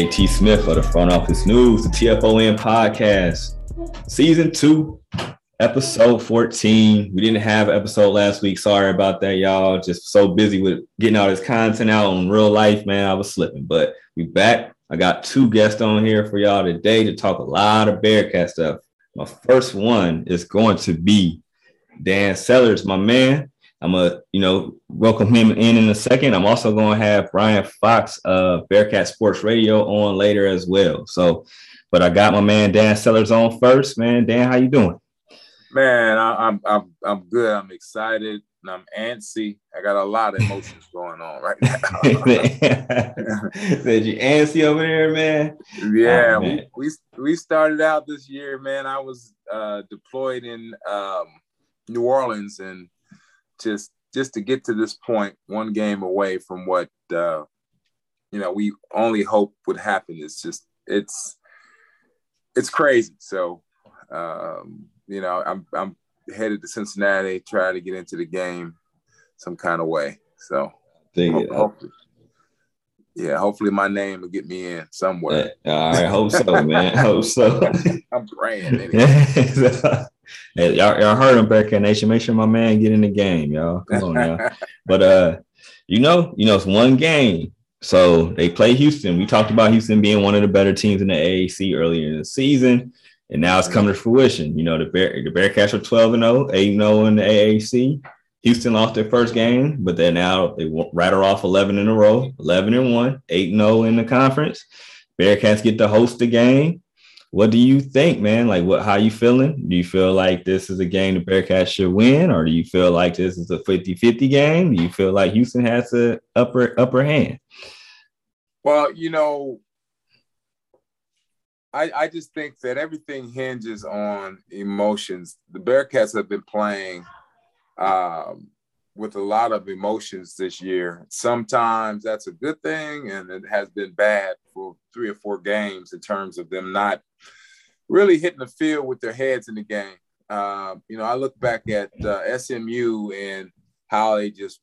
JT Smith of the Front Office News, the TFON podcast, season two, episode 14. We didn't have an episode last week. Sorry about that, y'all. Just so busy with getting all this content out in real life, man. I was slipping, but we back. I got two guests on here for y'all today to talk a lot of Bearcat stuff. My first one is going to be Dan Sellers, my man. I'm gonna, you know, welcome him in in a second. I'm also going to have Brian Fox of Bearcat Sports Radio on later as well. So, but I got my man Dan Sellers on first. Man, Dan, how you doing? Man, I, am I'm I'm good. I'm excited and I'm antsy. I got a lot of emotions going on right now. Said you antsy over there, man. Yeah, oh, man. We, we we started out this year, man. I was uh, deployed in um, New Orleans and just just to get to this point, one game away from what uh, you know we only hope would happen It's just it's it's crazy. So um, you know, I'm I'm headed to Cincinnati, try to get into the game some kind of way. So hope, hopefully, yeah, hopefully my name will get me in somewhere. I hope so, man. hope so. I'm praying. Anyway. Hey, y'all, y'all heard him, Bearcat Nation. Make sure my man get in the game, y'all. Come on now. but uh, you know, you know, it's one game. So they play Houston. We talked about Houston being one of the better teams in the AAC earlier in the season, and now it's coming to fruition. You know, the Bear the Bearcats are 12 and 0, 8 0 in the AAC. Houston lost their first game, but then now they rattle off 11 in a row, 11 and 1, 8 0 in the conference. Bearcats get to host the game what do you think, man? Like, what? How you feeling? Do you feel like this is a game the Bearcats should win, or do you feel like this is a 50-50 game? Do you feel like Houston has the upper upper hand? Well, you know, I I just think that everything hinges on emotions. The Bearcats have been playing um, with a lot of emotions this year. Sometimes that's a good thing, and it has been bad for three or four games in terms of them not really hitting the field with their heads in the game. Uh, you know, I look back at uh, SMU and how they just,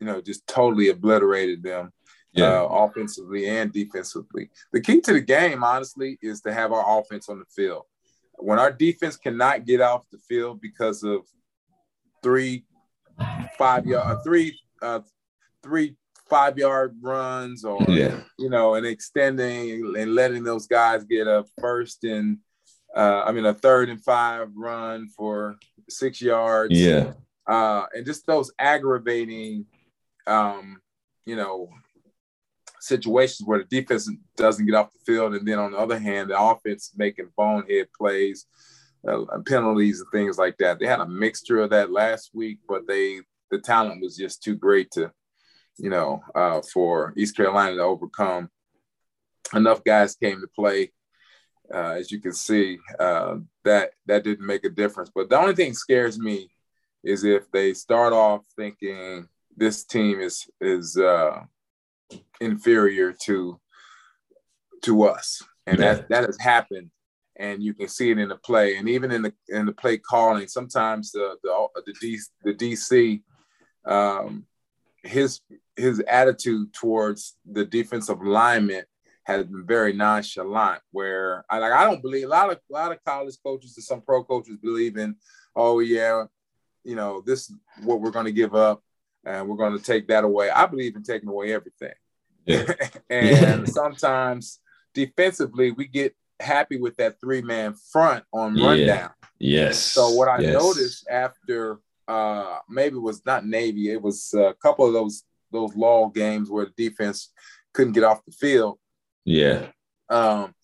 you know, just totally obliterated them. Yeah. Uh, offensively and defensively. The key to the game, honestly, is to have our offense on the field. When our defense cannot get off the field because of three five yard, uh, three, uh, three five yard runs, or yeah. you know, and extending and letting those guys get a first and, uh, I mean, a third and five run for six yards. Yeah, uh, and just those aggravating, um, you know, situations where the defense doesn't get off the field, and then on the other hand, the offense making bonehead plays uh, penalties and things like that. They had a mixture of that last week, but they the talent was just too great to, you know, uh, for East Carolina to overcome. Enough guys came to play. Uh, as you can see, uh, that that didn't make a difference. But the only thing scares me is if they start off thinking this team is is uh, inferior to to us, and yeah. that that has happened and you can see it in the play. And even in the in the play calling sometimes the the the, D, the DC um, his his attitude towards the defensive alignment has been very nonchalant where I like I don't believe a lot of a lot of college coaches and some pro coaches believe in oh yeah you know this is what we're going to give up and we're going to take that away. I believe in taking away everything. Yeah. and sometimes defensively we get happy with that three man front on rundown. Yeah. Yes. So what I yes. noticed after uh maybe it was not Navy, it was a couple of those those law games where the defense couldn't get off the field. Yeah. Um,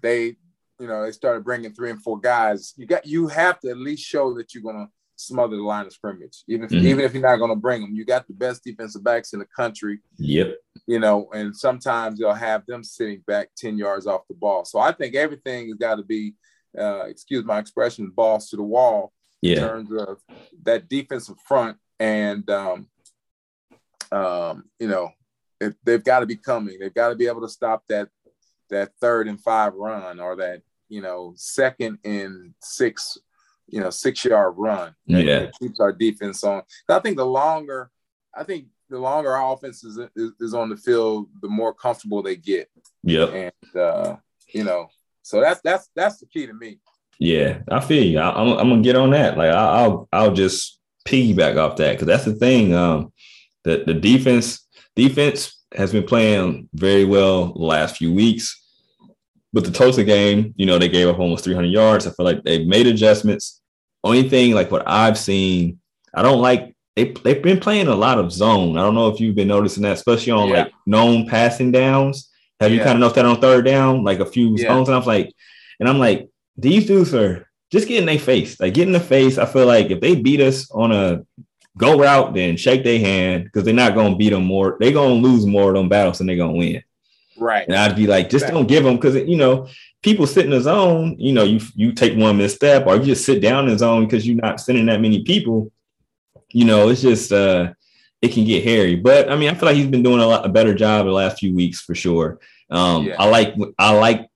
they you know they started bringing three and four guys. You got you have to at least show that you're gonna smother the line of scrimmage. Even if, mm-hmm. even if you're not going to bring them, you got the best defensive backs in the country. Yep. You know, and sometimes you'll have them sitting back 10 yards off the ball. So I think everything has got to be, uh, excuse my expression, balls to the wall yeah. in terms of that defensive front. And, um, um, you know, if they've got to be coming. They've got to be able to stop that that third and five run or that you know second and six you know, six yard run. Yeah. keeps our defense on. I think the longer, I think the longer our offense is, is, is on the field, the more comfortable they get. Yep. And uh, you know, so that's that's that's the key to me. Yeah, I feel you. I, am I'm, I'm gonna get on that. Like I, will I'll just piggyback off that because that's the thing. Um, that the defense defense has been playing very well the last few weeks. But the Tulsa game, you know, they gave up almost 300 yards. I feel like they've made adjustments. Only thing, like what I've seen, I don't like. They they've been playing a lot of zone. I don't know if you've been noticing that, especially on yeah. like known passing downs. Have yeah. you kind of noticed that on third down, like a few yeah. zones? And I'm like, and I'm like, these dudes are just getting their face, like getting the face. I feel like if they beat us on a go route, then shake their hand because they're not gonna beat them more. They're gonna lose more of them battles than they're gonna win. Right. And I'd be like, just don't give them because you know people sit in the zone. You know, you you take one misstep or you just sit down in the zone because you're not sending that many people. You know, it's just uh it can get hairy. But I mean, I feel like he's been doing a lot a better job the last few weeks for sure. Um, yeah. I like I like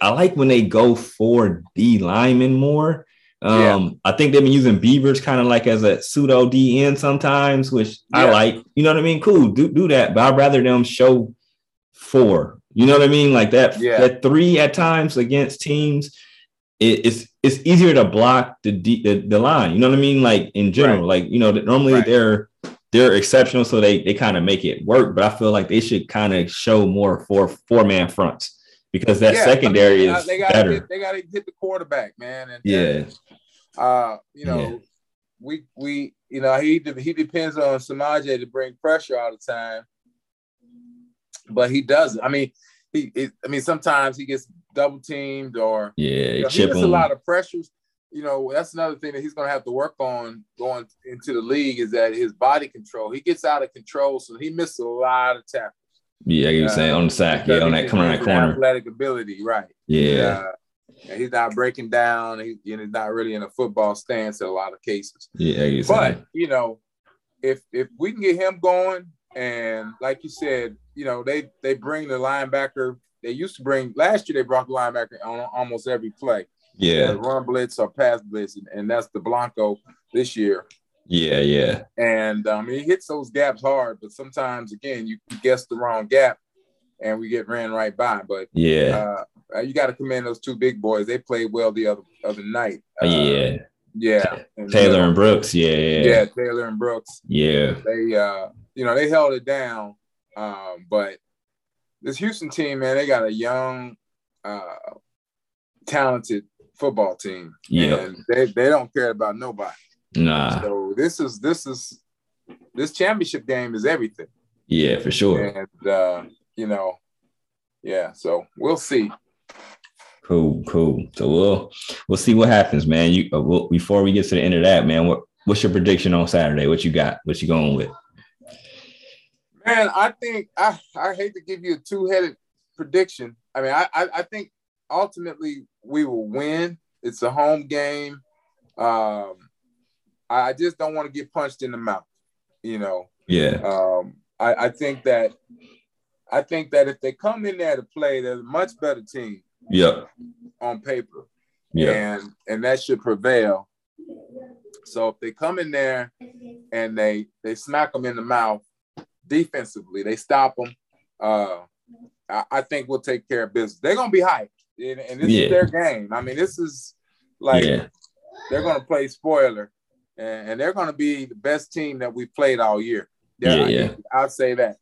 I like when they go for D lineman more. Um, yeah. I think they've been using Beavers kind of like as a pseudo DN sometimes, which yeah. I like. You know what I mean? Cool, do do that. But I'd rather them show four. You know what I mean? Like that, yeah. that three at times against teams. It, it's it's easier to block the, the the line. You know what I mean? Like in general, right. like you know, normally right. they're they're exceptional, so they they kind of make it work. But I feel like they should kind of show more four four man fronts because that yeah, secondary I mean, is they gotta better. Get, they got to hit the quarterback, man. And yeah, uh, you know, yeah. we we you know he he depends on Samaje to bring pressure all the time, but he doesn't. I mean, he it, I mean sometimes he gets double teamed or yeah, you know, he gets a lot of pressures. You know, that's another thing that he's going to have to work on going into the league is that his body control. He gets out of control, so he missed a lot of tackles. Yeah, you were saying on the sack, yeah, on that coming that corner. Athletic ability, right? Yeah. Uh, he's not breaking down. He, he's not really in a football stance in a lot of cases. Yeah, I guess. but you know, if if we can get him going, and like you said, you know, they they bring the linebacker. They used to bring last year. They brought the linebacker on almost every play. Yeah, run blitz or pass blitz, and, and that's the Blanco this year. Yeah, yeah. And um, he hits those gaps hard, but sometimes again you guess the wrong gap, and we get ran right by. But yeah, uh, you got to commend those two big boys. They played well the other other night. Uh, yeah, yeah. And, Taylor and Brooks. Yeah, yeah, yeah. Taylor and Brooks. Yeah. They, uh, you know, they held it down. Um, but this Houston team, man, they got a young, uh, talented football team. Yeah. And they, they don't care about nobody. Nah. So this is this is this championship game is everything. Yeah, for sure. And uh, you know, yeah. So we'll see. Cool, cool. So we'll we'll see what happens, man. You uh, we'll, before we get to the end of that, man. What what's your prediction on Saturday? What you got? What you going with? Man, I think I I hate to give you a two headed prediction. I mean, I, I I think ultimately we will win. It's a home game. Um, I just don't want to get punched in the mouth. You know. Yeah. Um, I, I think that I think that if they come in there to play, they're a much better team. Yep. On paper. Yeah. And and that should prevail. So if they come in there and they they smack them in the mouth defensively, they stop them. Uh, I, I think we'll take care of business. They're gonna be hyped, and, and this yeah. is their game. I mean, this is like yeah. they're gonna play spoiler and, and they're going to be the best team that we played all year. Yeah, yeah. I, will say that,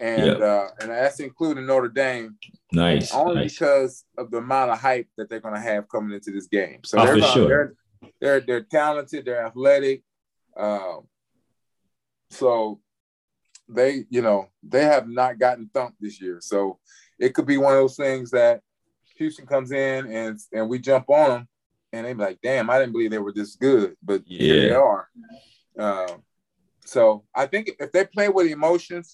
and yep. uh, and that's including Notre Dame. Nice, only nice. because of the amount of hype that they're going to have coming into this game. So oh, they're, gonna, sure. they're they're they're talented, they're athletic. Um, so they, you know, they have not gotten thumped this year. So it could be one of those things that Houston comes in and and we jump on them and they be like, "Damn, I didn't believe they were this good," but yeah. here they are. Uh, so I think if they play with emotions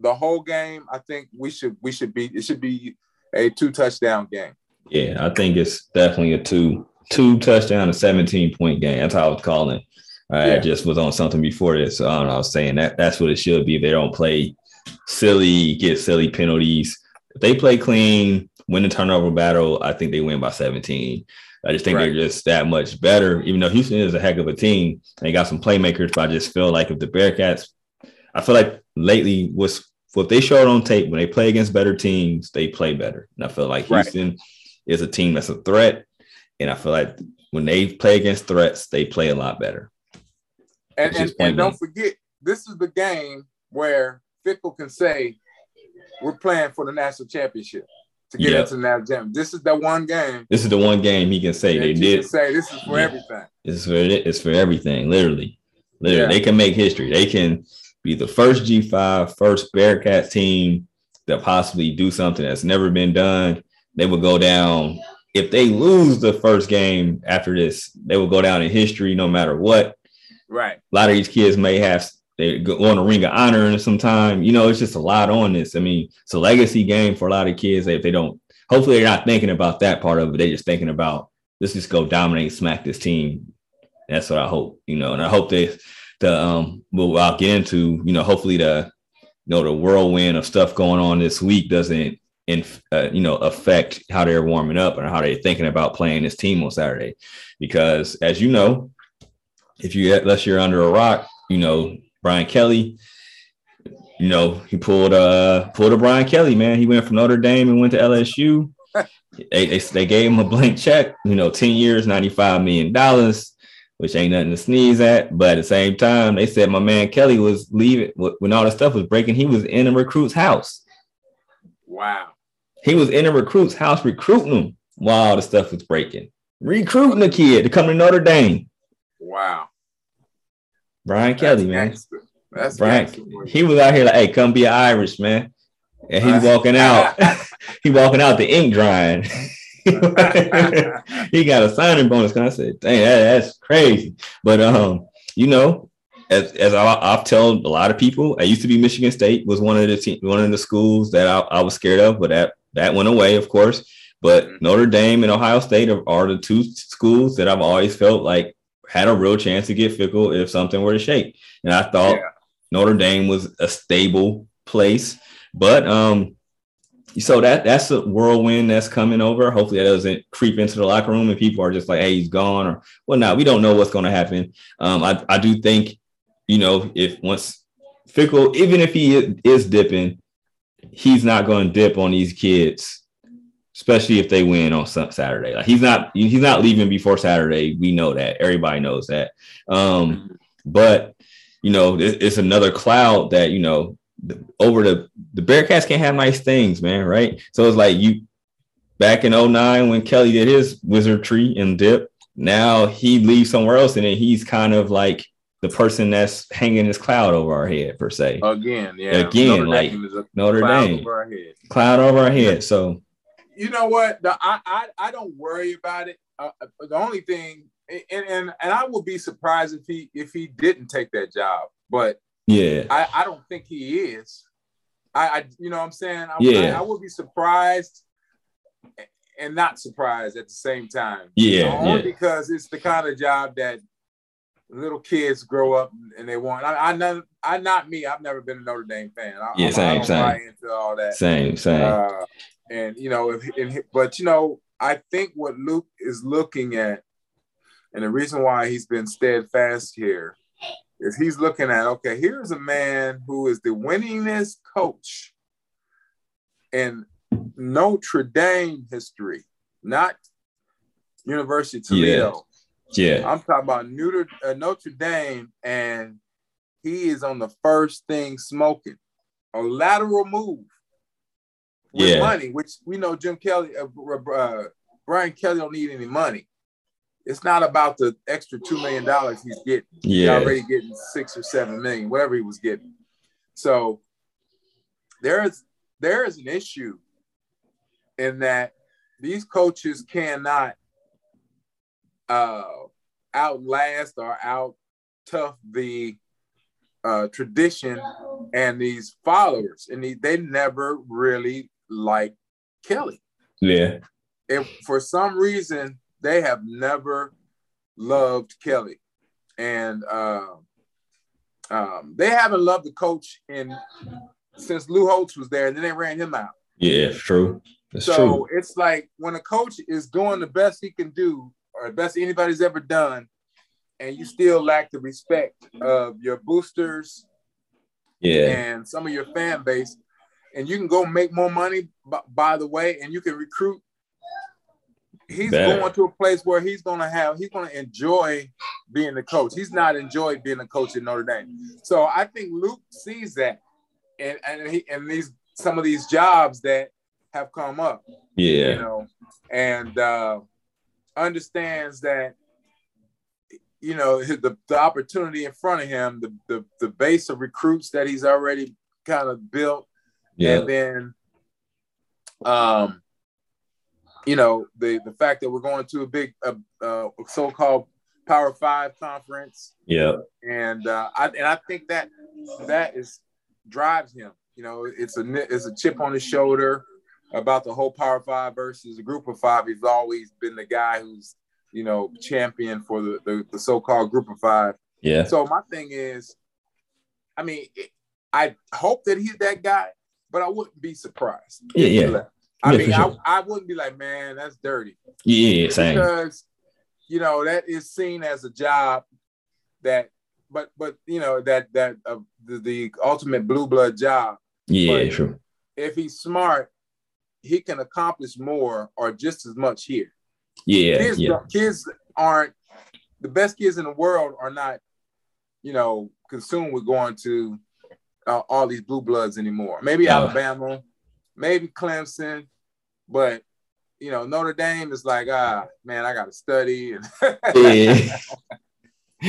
the whole game, I think we should we should be it should be a two touchdown game. Yeah, I think it's definitely a two two touchdown a 17 point game. That's how I was calling it. I yeah. just was on something before this. So I don't know. I was saying that that's what it should be. They don't play silly, get silly penalties. If they play clean, win the turnover battle, I think they win by 17. I just think right. they're just that much better. Even though Houston is a heck of a team, they got some playmakers, but I just feel like if the Bearcats, I feel like lately was what they showed on tape when they play against better teams, they play better. And I feel like Houston right. is a team that's a threat. And I feel like when they play against threats, they play a lot better. And, and, and don't forget, this is the game where Fickell can say, We're playing for the national championship to get yep. into the national championship. This is the one game. This is the one game he can say they did. say this is for yeah. everything. It's for it's for everything, literally. Literally, yeah. they can make history. They can be the first G5, first Bearcat team that possibly do something that's never been done. They will go down. If they lose the first game after this, they will go down in history no matter what. Right. A lot of these kids may have they go on a ring of honor in some time. You know, it's just a lot on this. I mean, it's a legacy game for a lot of kids. If they don't, hopefully they're not thinking about that part of it. They're just thinking about let's just go dominate, smack this team. That's what I hope, you know, and I hope they the um well I'll get into you know hopefully the you know the whirlwind of stuff going on this week doesn't in uh, you know affect how they're warming up and how they're thinking about playing this team on Saturday because as you know if you unless you're under a rock you know Brian Kelly you know he pulled uh pulled a Brian Kelly man he went from Notre Dame and went to LSU they, they, they gave him a blank check you know 10 years 95 million dollars which ain't nothing to sneeze at. But at the same time, they said my man Kelly was leaving when all the stuff was breaking. He was in a recruit's house. Wow. He was in a recruit's house recruiting them while all the stuff was breaking, recruiting the kid to come to Notre Dame. Wow. Brian Kelly, man. That's Brian. He was out here like, hey, come be an Irish, man. And he walking out. he walking out the ink drying. he got a signing bonus. And I said, dang, that, that's crazy. But um, you know, as, as I, have told a lot of people, I used to be Michigan State was one of the te- one of the schools that I, I, was scared of, but that that went away, of course. But mm-hmm. Notre Dame and Ohio State are, are, the two schools that I've always felt like had a real chance to get Fickell if something were to shake. And I thought yeah. Notre Dame was a stable place, but um, so that that's a whirlwind that's coming over. Hopefully, that doesn't creep into the locker room and people are just like, "Hey, he's gone," or well, now we don't know what's going to happen. Um, I I do think, you know, if once Fickell, even if he is dipping, he's not going to dip on these kids, especially if they win on Saturday. Like he's not he's not leaving before Saturday. We know that. Everybody knows that. Um, but you know, it's another cloud that you know over the the Bearcats can't have nice things, man, right? So it's like you back in 09 when Kelly did his wizardry and dip. Now he leaves somewhere else, and then he's kind of like the person that's hanging this cloud over our head, per se. Again, yeah. Again, Notre like Dame Notre cloud Dame, over cloud over our head. So, you know what? The, I, I I don't worry about it. Uh, the only thing, and, and and I would be surprised if he if he didn't take that job, but yeah. I, I don't think he is. I, I you know what I'm saying? I, yeah. I, I, would be surprised and not surprised at the same time. Yeah. only yeah. because it's the kind of job that little kids grow up and they want. I, I know I not me. I've never been a Notre Dame fan. I, yeah, same, I same. into all that. Same, same. Uh, and you know, if, and, but you know, I think what Luke is looking at, and the reason why he's been steadfast here is he's looking at okay, here's a man who is the winningest coach in Notre Dame history, not University of Toledo. Yeah. yeah. I'm talking about Notre, uh, Notre Dame, and he is on the first thing smoking, a lateral move with yeah. money, which we know Jim Kelly, uh, uh, Brian Kelly don't need any money it's not about the extra two million dollars he's getting. Yeah. He's already getting six or seven million, whatever he was getting. So there is there is an issue in that these coaches cannot uh, outlast or out tough the uh, tradition and these followers, and they, they never really like Kelly. Yeah. And for some reason they have never loved Kelly, and uh, um, they haven't loved the coach in since Lou Holtz was there, and then they ran him out. Yeah, it's true. It's so true. it's like when a coach is doing the best he can do, or the best anybody's ever done, and you still lack the respect of your boosters, Yeah. and some of your fan base, and you can go make more money. b- By the way, and you can recruit. He's Better. going to a place where he's going to have he's going to enjoy being the coach. He's not enjoyed being a coach in Notre Dame. So I think Luke sees that, and and he and these some of these jobs that have come up Yeah. you know, and uh, understands that you know his- the, the opportunity in front of him, the, the the base of recruits that he's already kind of built, Yeah. and then um, you know the the fact that we're going to a big uh, uh, so-called Power Five conference, Yeah. and uh, I and I think that that is drives him. You know, it's a it's a chip on his shoulder about the whole Power Five versus a Group of Five. He's always been the guy who's you know champion for the the, the so-called Group of Five. Yeah. So my thing is, I mean, it- I hope that he's that guy, but I wouldn't be surprised. Yeah. Yeah. I Yeah, mean, sure. I, I wouldn't be like, man, that's dirty Yeah. Same. because you know that is seen as a job that but but you know that that uh, the, the ultimate blue blood job Yeah. but- True. if he's smart he can accomplish more or just as much here Yeah. kids, Yeah. kids aren't the best kids in the world are not you know consumed with going to uh, all these blue bloods anymore maybe alabama maybe clemson but you know notre dame is like ah man i gotta study and Yeah.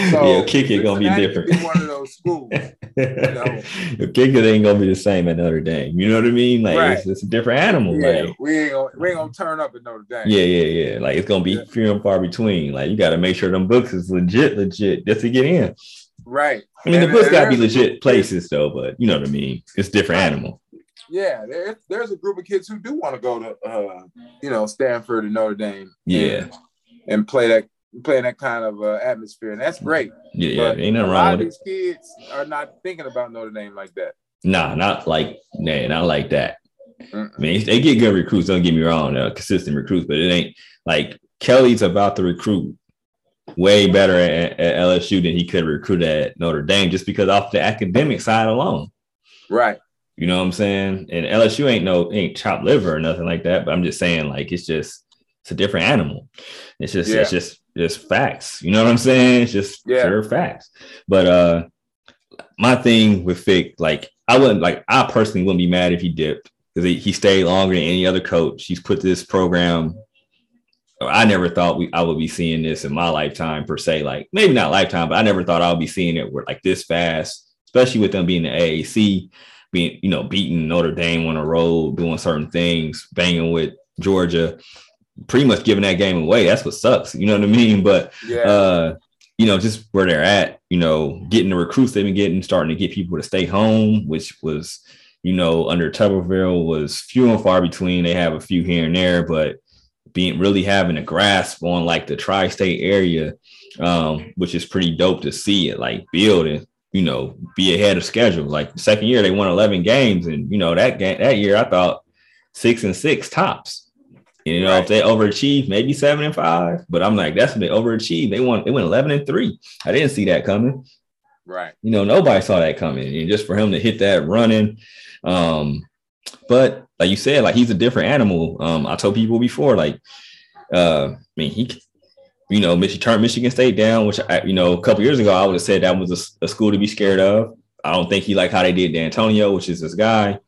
So, yeah. Kick it gonna be different. be one of those schools. The kicker ain't gonna be the same at Notre Dame. You know what I mean? Like Right. it's, it's a different animal. Yeah, Like we ain't gonna we ain't gonna turn up at Notre Dame. yeah, yeah, yeah. Like it's gonna be Yeah. few and far between. Like you got to make sure them books is legit, legit, just to get in. Right. I mean, And- the books and got to be legit places though, but you know what I mean. It's different animal. Yeah, there, there's a group of kids who do want to go to uh, you know Stanford and Notre Dame. Yeah. and, and play that play in that kind of uh, atmosphere, and that's great. Yeah, yeah. Ain't a nothing lot wrong of with it. these kids are not thinking about Notre Dame like that. Nah, not like nah, not like that. Mm-mm. I mean, they get good recruits. Don't get me wrong, they're consistent recruits, but it ain't like Kelly's about to recruit way better at, at LSU than he could recruit at Notre Dame, just because off the academic side alone. Right. You know what I'm saying? And LSU ain't no ain't chopped liver or nothing like that. But I'm just saying, like, it's just it's a different animal. It's just it's just just facts. You know what I'm saying? It's just Yeah. pure facts. But uh my thing with Fick, like I wouldn't like I personally wouldn't be mad if he dipped because he, he stayed longer than any other coach. He's put this program. I never thought we I would be seeing this in my lifetime per se. Like maybe not lifetime, but I never thought I would be seeing it like this fast, especially with them being the AAC, being you know beating Notre Dame on the road, doing certain things, banging with Georgia, pretty much giving that game away. That's what sucks. You know what I mean? But Yeah. uh, you know, just where they're at, you know, getting the recruits they've been getting, starting to get people to stay home, which was, you know, under Tuberville was few and far between. They have a few here and there, but being really having a grasp on like the tri-state area, um, which is pretty dope to see it like build and you know be ahead of schedule. Like the second year they won 11 games, and you know that game that year I thought six and six tops. You know, if they overachieve, maybe seven and five. But I'm like, that's they overachieved. They won, they went 11 and three. I didn't see that coming. right. You know, nobody saw that coming. And just for him to hit that running. Um, but like you said, like he's a different animal. Um, I told people before, like, uh, I mean, he, you know, Michigan turned Michigan State down, which I, you know, a couple years ago, I would have said that was a school to be scared of. I don't think he liked how they did D'Antonio, which is this guy.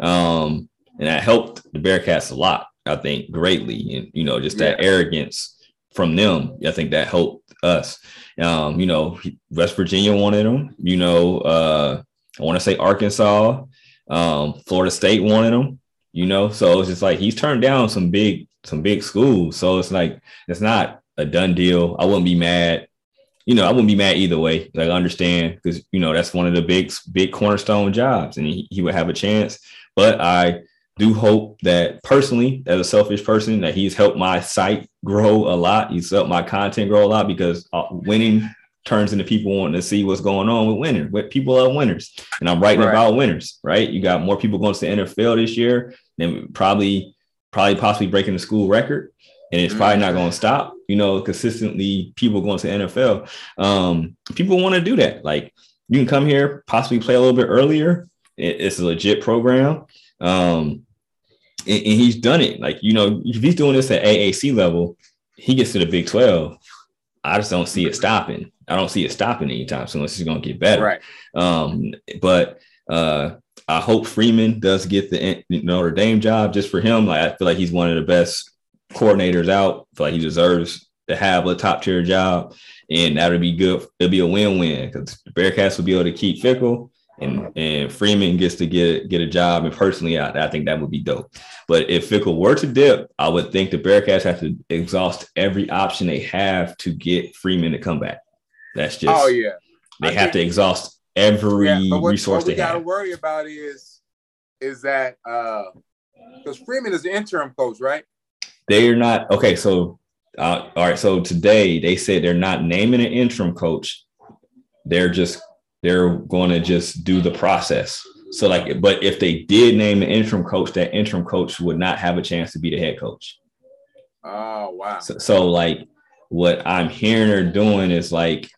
Um, and that helped the Bearcats a lot, I think, greatly. And, you know, just that Yeah. arrogance from them, I think that helped us. Um, you know, West Virginia wanted him, you know, uh, I want to say Arkansas, um, Florida State wanted him, you know, so it's just like he's turned down some big, some big schools. So it's like it's not a done deal. I wouldn't be mad. You know, I wouldn't be mad either way. Like I understand because you know that's one of the big, big cornerstone jobs, and he, he would have a chance. But I do hope that personally, as a selfish person, that he's helped my site grow a lot. He's helped my content grow a lot because uh, winning turns into people wanting to see what's going on with winners. With people love winners, and I'm writing Right. about winners. Right? You got more people going to the NFL this year than probably, probably possibly breaking the school record, and it's probably not going to stop. You know, consistently people going to the NFL. Um, people want to do that. Like you can come here, possibly play a little bit earlier. It's a legit program. Um, and, and he's done it. Like, you know, if he's doing this at AAC level, he gets to the Big 12. I just don't see it stopping. I don't see it stopping anytime soon. Unless it's going to get better. Right. Um, but uh, I hope Freeman does get the Notre Dame job just for him. Like I feel like he's one of the best coordinators out. I feel like he deserves to have a top tier job, and that would be good. It'll be a win win because the Bearcats will be able to keep Fickell. and and Freeman gets to get get a job. And personally, I, I think that would be dope. But if Fickell were to dip, I would think the Bearcats have to exhaust every option they have to get Freeman to come back. That's just oh yeah. They I have to exhaust every yeah, what, resource what we they gotta worry about is is that uh because Freeman is the interim coach, right? They are not okay. So uh, all right. So today they said they're not naming an interim coach. They're just they're going to just do the process. So like, but if they did name an interim coach, that interim coach would not have a chance to be the head coach. Oh wow. So, so like what I'm hearing they're doing is like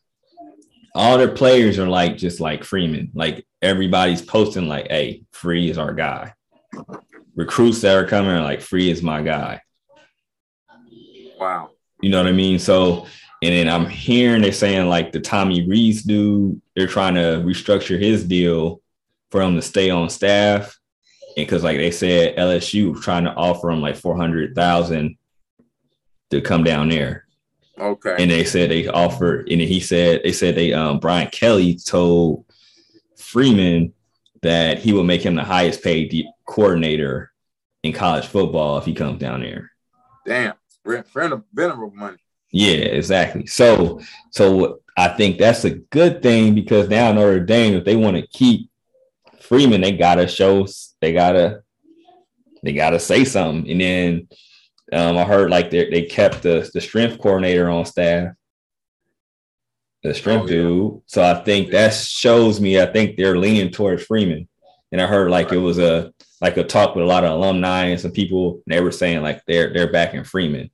all their players are like just like Freeman. Like everybody's posting like, "Hey, Free is our guy." Recruits that are coming are like, "Free is my guy." Wow. You know what I mean? So, and then I'm hearing they're saying like the Tommy Rees dude, they're trying to restructure his deal for him to stay on staff. And because like they said, LSU trying to offer him like four hundred thousand to come down there. Okay. And they said they offered, and he said they said they um Brian Kelly told Freeman that he will make him the highest paid coordinator in college football if he comes down there. Damn, venerable money. Yeah, exactly. So, so I think that's a good thing because now in Notre Dame, if they want to keep Freeman, they gotta show, they gotta, they gotta say something, and then um, I heard like they they kept the the strength coordinator on staff, the strength oh, yeah. dude. So I think that shows me. I think they're leaning towards Freeman. And I heard like right. it was a like a talk with a lot of alumni and some people. And they were saying like they're they're backing Freeman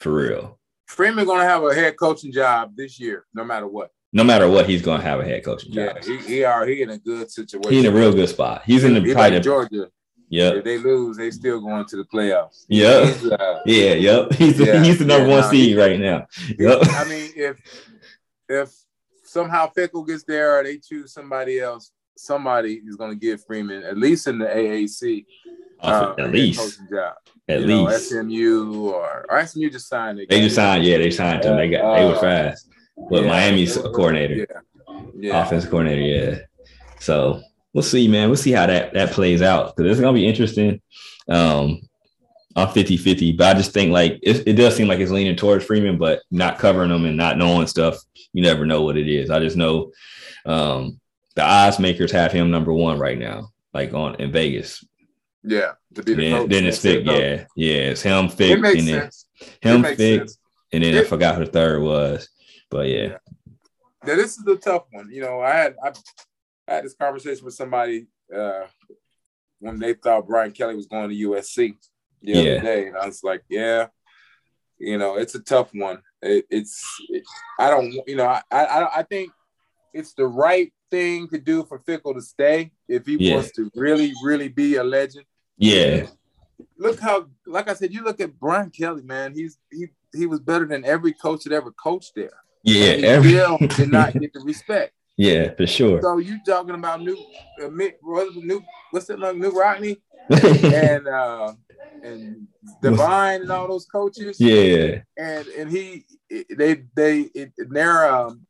for real. Freeman gonna have a head coaching job this year, no matter what. No matter what, he's gonna have a head coaching job. Yeah, he, he are he in a good situation. He's in a real good spot. He's in the he like Georgia. Yeah. If they lose, they still going to the playoffs. Yeah. Uh, yeah. Yep. He's the, yeah, he's the number yeah, one seed right now. Yep. I mean, if if somehow Fickell gets there or they choose somebody else, somebody is going to give Freeman at least in the AAC. Uh, at least. Job. At you least. Know, SMU or, or SMU just signed. They just signed. Yeah, they signed him. They got. Uh, they were fast. But yeah, Miami's a coordinator. Yeah. yeah. Offensive coordinator. Yeah. So we'll see, man. We'll see how that that plays out because it's gonna be interesting. Um, on 50 50, but I just think like it, it does seem like it's leaning towards Freeman, but not covering them and not knowing stuff. You never know what it is. I just know um, the odds makers have him number one right now, like on in Vegas. Yeah, to be the then, then it's Fick. Yeah, yeah, it's him, Fick, and then him, Fick, and then it, I forgot who the third was. But yeah. yeah. Now this is the tough one. You know, I had I I had this conversation with somebody uh, when they thought Brian Kelly was going to USC the yeah. other day, and I was like, yeah, you know, it's a tough one. It, it's it, I don't, you know, I, I I think it's the right thing to do for Fickell to stay if he yeah. wants to really, really be a legend. Yeah. Look how, like I said, you look at Brian Kelly, man. He's he he was better than every coach that ever coached there. Yeah, he every... still did not get the respect. Yeah, for sure. So you talking about new, uh, new what's it like, Knute Rockne, and uh, and Devine and all those coaches. Yeah, and and he they they it, they're um,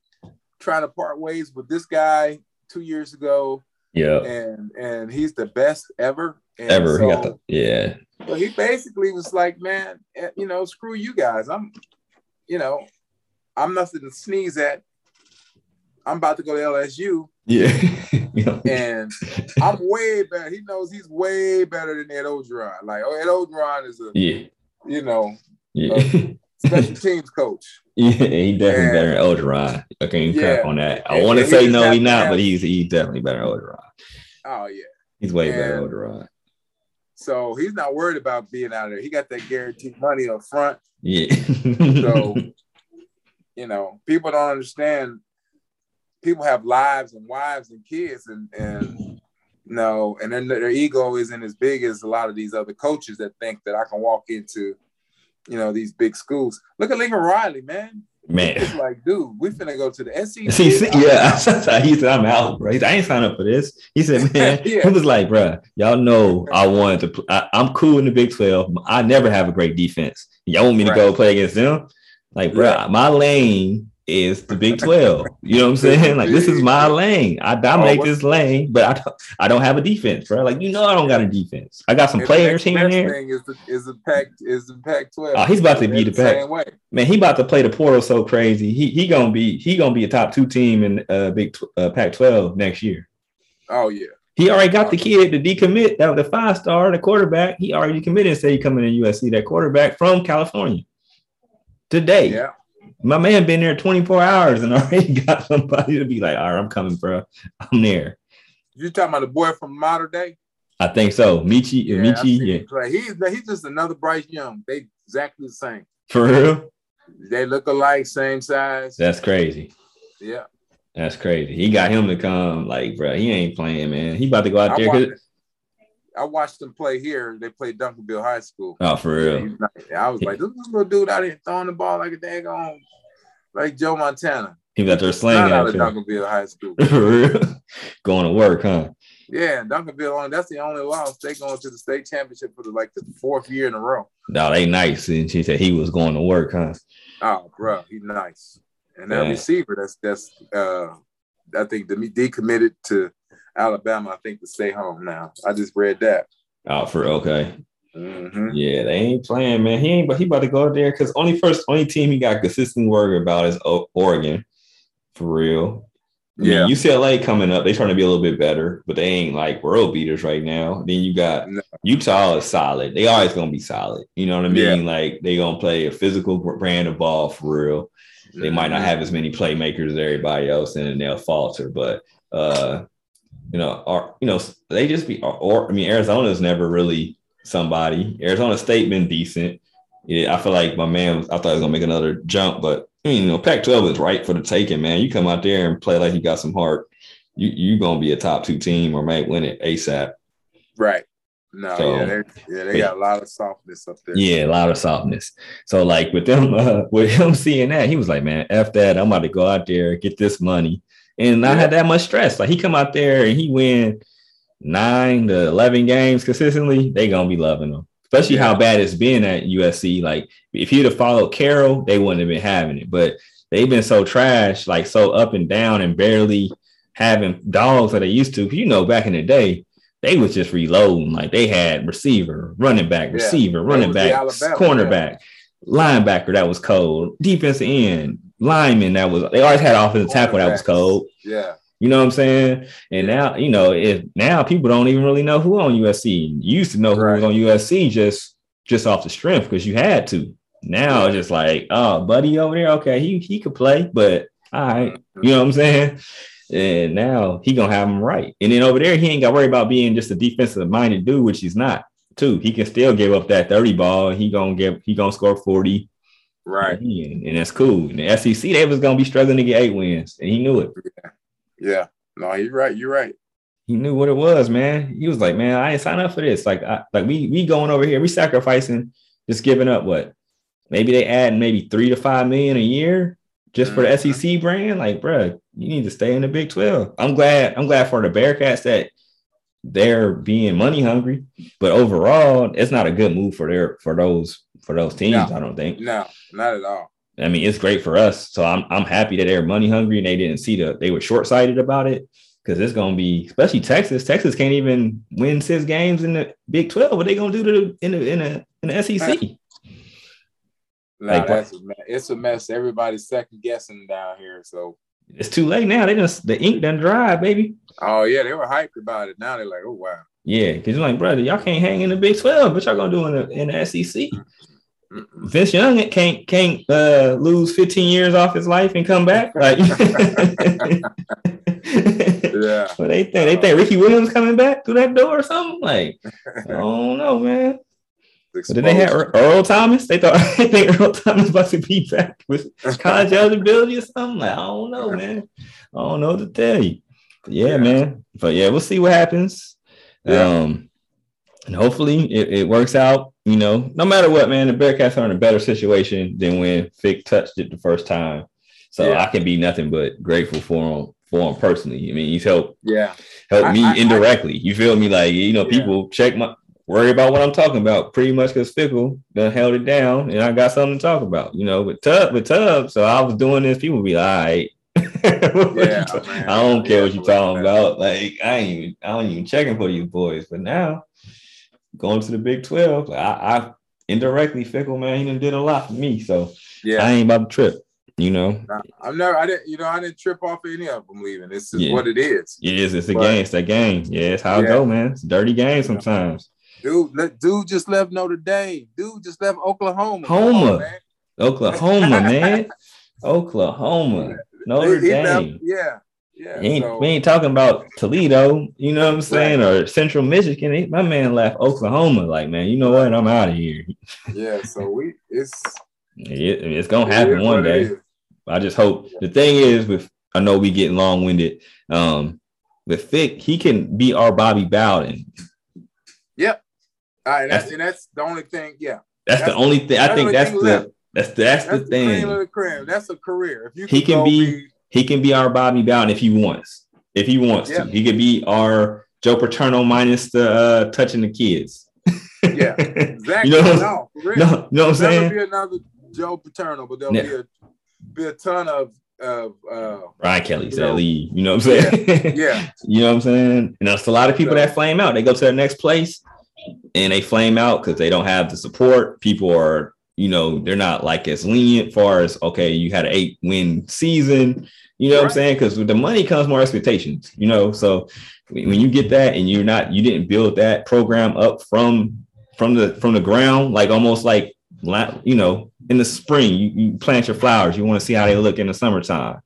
trying to part ways with this guy two years ago. Yeah, and and he's the best ever. And ever, so, he got the yeah. So he basically was like, man, eh, you know, screw you guys. I'm, you know, I'm nothing to sneeze at. I'm about to go to LSU. Yeah. and I'm way better. He knows he's way better than Ed Orgeron. Like, oh, Ed Orgeron is a, yeah. you know, yeah. special teams coach. Yeah, he definitely and, better than Orgeron. I can't yeah. crap on that. I want to say no, he's not, but he's he's definitely better than Orgeron. Oh yeah, he's way and, better than Orgeron. So he's not worried about being out there. He got that guaranteed money up front. Yeah. so, you know, people don't understand people have lives and wives and kids, and and no, and then their ego isn't as big as a lot of these other coaches that think that I can walk into, you know, these big schools. Look at Lincoln Riley, man. Man, It's like, dude, we finna go to the SEC. Yeah, he said I'm out, bro. He said, I ain't signed up for this. He said, man, Yeah. he was like, bro, y'all know I wanted to. I, I'm cool in the Big Twelve. I never have a great defense. Y'all want me to go play against them? Like, bro, my lane is the Big Twelve. You know what I'm saying? Like, this is my lane. I dominate Oh, this lane, but I don't, I don't have a defense, bro. Like, you know, I don't got a defense. I got some And players next here and best there. Thing is the is the pack is the Pac twelve. Oh, he's about to be the Pac- way. Man, he about to play the portal so crazy. He he gonna be he gonna be a top two team in uh Big uh, Pac-12 next year. Oh yeah, He already got the kid to decommit. That was the five star, the quarterback. He already committed and said he coming to USC. That quarterback from California today. yeah. My man been there 24 hours and already got somebody to be like, all right, I'm coming, bro. I'm there. You talking about the boy from modern day? I think so. Michi, I Michi, yeah. He's he's just another Bryce Young. They exactly the same. For real? They look alike, same size. That's crazy. Yeah. That's crazy. He got him to come. Like, bro, he ain't playing, man. He about to go out I there. I watched them play here. They played Duncanville High School. Oh, for real. I was like, this little dude out here throwing the ball like a daggone, like Joe Montana. He was out there slinging out of. Duncanville High School. For real? Going to work, huh? Yeah, Duncanville only that's the only loss. They going to the state championship for the, like the fourth year in a row. No, they nice. And she said he was going to work, huh? Oh, bro, he's nice. And that Yeah. receiver, that's that's uh I think the decommitted to Alabama, I think to stay home now. I just read that. Out for okay. Mhm. Yeah, they ain't playing, man. He ain't, but he about to go there because only first, only team he got consistent worry about is O- Oregon, for real. I mean, Yeah. UCLA coming up, they trying to be a little bit better, but they ain't like world beaters right now. Then you got No. Utah is solid. They always gonna be solid. You know what I Yeah. mean? Like they gonna play a physical brand of ball for real. They might not have as many playmakers as everybody else, and they'll falter. But uh, you know, or you know, they just be. Or, or I mean, Arizona's never really somebody. Arizona State been decent. Yeah, I feel like my man. Was, I thought he was gonna make another jump, but I mean, you know, Pac-12 is right for the taking, man. You come out there and play like you got some heart. You you gonna be a top two team or might win it ASAP. Right. No, So- yeah, they yeah, they got a lot of softness up there. Yeah, a lot of softness. So like with them, uh, with him seeing that, he was like, "Man, f that! I'm about to go out there get this money." And not Yeah. had that much stress. Like he come out there and he win nine to eleven games consistently. They gonna be loving him, especially how bad it's been at USC. Like if he'd have followed Carroll, they wouldn't have been having it. But they've been so trash, like so up and down, and barely having dogs that they used to. You know, back in the day, they was just reloading. Like they had receiver, running back, receiver, That running back, cornerback, linebacker that was cold, defensive end, lineman that was. They always had offensive tackle that was cold. Yeah. You know what I'm saying? And now, you know, if now people don't even really know who on USC. You used to know who was on USC just just off the strength because you had to. Now Yeah. it's just like, oh, buddy over there, okay, he he could play, but all right, mm-hmm. you know what I'm saying? And now he gonna have him right. And then over there, he ain't got to worry about being just a defensive minded dude, which he's not. Too, he can still give up that 30 ball. He gonna give, he gonna score 40. Right. And, and that's cool. In the SEC, they was gonna be struggling to get eight wins, and he knew it. Yeah. No, you're right. You're right. he knew what it was, man. He was like, man, I ain't sign up for this. Like, I, like we we going over here, we sacrificing, just giving up what? Maybe they add maybe three to five million a year just for the Mhm. SEC brand. Like, bruh, you need to stay in the Big Twelve. I'm glad. I'm glad for the Bearcats that they're being money hungry, but overall, it's not a good move for their for those for those teams. No. I don't think. No, not at all. I mean, it's great for us. So I'm I'm happy that they're money hungry and they didn't see the they were short sighted about it because it's gonna be especially Texas. Texas can't even win six games in the Big Twelve. What they gonna do to the in the in the in the SEC? No, Like, that's a mess. It's a mess. Everybody's second guessing down here. So, It's too late now. They just the ink done dry, baby. oh yeah, they were hyped about it. Now they're like, oh wow. Yeah, because you're like, brother, y'all can't hang in the Big Twelve. What y'all gonna do in the in the SEC? Vince Young can't can't uh, lose 15 years off his life and come back. Like, Yeah. What they think? They think Ricky Williams coming back through that door or something? Like, I don't know, man. Did they have Earl Thomas? They thought I think Earl Thomas about to be back with college eligibility or something. Like, I don't know, man. I don't know what to tell you. But yeah, yeah. man. But yeah, we'll see what happens. Yeah. Um, and hopefully it, it, works out. You know, no matter what, man, the Bearcats are in a better situation than when Fick touched it the first time. So yeah. I can be nothing but grateful for him for him personally. I mean, he's helped yeah helped me I, indirectly. I, you feel me? Like you know, people check my worry about what I'm talking about pretty much because Fickell done held it down and I got something to talk about. You know, with Tub with Tub. So I was doing this. People be like, all right. yeah, I don't care what you're talking about. Like I ain't even I don't even checking for you boys. But now going to the Big 12, I, I indirectly Fickell, man, he done did a lot for me. So yeah, I ain't about to trip. You know, I'm never. I didn't. You know, I didn't trip off any of them leaving. This is yeah. what it is. It is. It's a but, game. It's a game. Yeah, it's how yeah. it go, man. It's dirty game sometimes. Dude, dude just left Notre Dame. Dude just left Oklahoma. Homa. Oklahoma, man. Oklahoma. Notre he, he Dame. Left, yeah. Yeah, ain't, so, we ain't talking about Toledo, you know what I'm saying, right. or Central Michigan. My man left Oklahoma. Like, man, you know what? I'm out of here. Yeah, so we it's it, it's gonna happen one day. I just hope the thing is with I know we getting long winded. Um, with Fick, he can be our Bobby Bowden. Yep. All right, that's, that's, and that's the only thing. Yeah. That's, that's the only thing. I think that's the, that's the that's, the, thing. The that's a career. If you he can be, be, he can be our Bobby Bowden if he wants. If he wants to, he could be our Joe Paterno minus the uh, touching the kids. yeah, exactly. you know, no, no, you know what I'm saying? There'll be another Joe Paterno, but there'll yeah. be a be a ton of of uh Brian Kelly said leave. You know what I'm saying? Yeah. yeah. you know what I'm saying? And there's a lot of people so, that flame out. They go to the next place and they flame out because they don't have the support. People are, you know, they're not like as lenient far as okay, you had an eight win season. You know right. what I'm saying? Because with the money comes more expectations, you know. So when you get that and you're not, you didn't build that program up from from the from the ground, like almost like you know, in the spring, you, you plant your flowers. You want to see how they look in the summertime.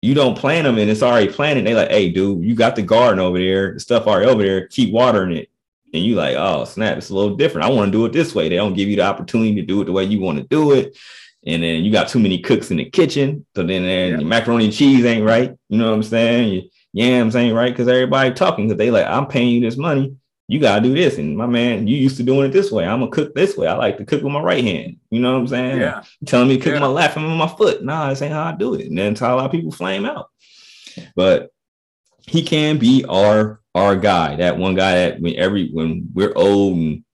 You don't plant them and it's already planted. They like, hey, dude, you got the garden over there, the stuff already over there. Keep watering it. And you like, oh snap, it's a little different. I want to do it this way. They don't give you the opportunity to do it the way you want to do it. And then you got too many cooks in the kitchen. So then yeah. your macaroni and cheese ain't right. You know what I'm saying? Your yams ain't right because everybody talking because they like, I'm paying you this money you gotta do this. And my man, you used to doing it this way. I'm gonna cook this way. I like to cook with my right hand. You know what I'm saying? Yeah. telling me to cook yeah. my left and with my foot. Nah, this ain't how I do it. And then a lot of people flame out. But he can be our our guy, that one guy that when every when we're old and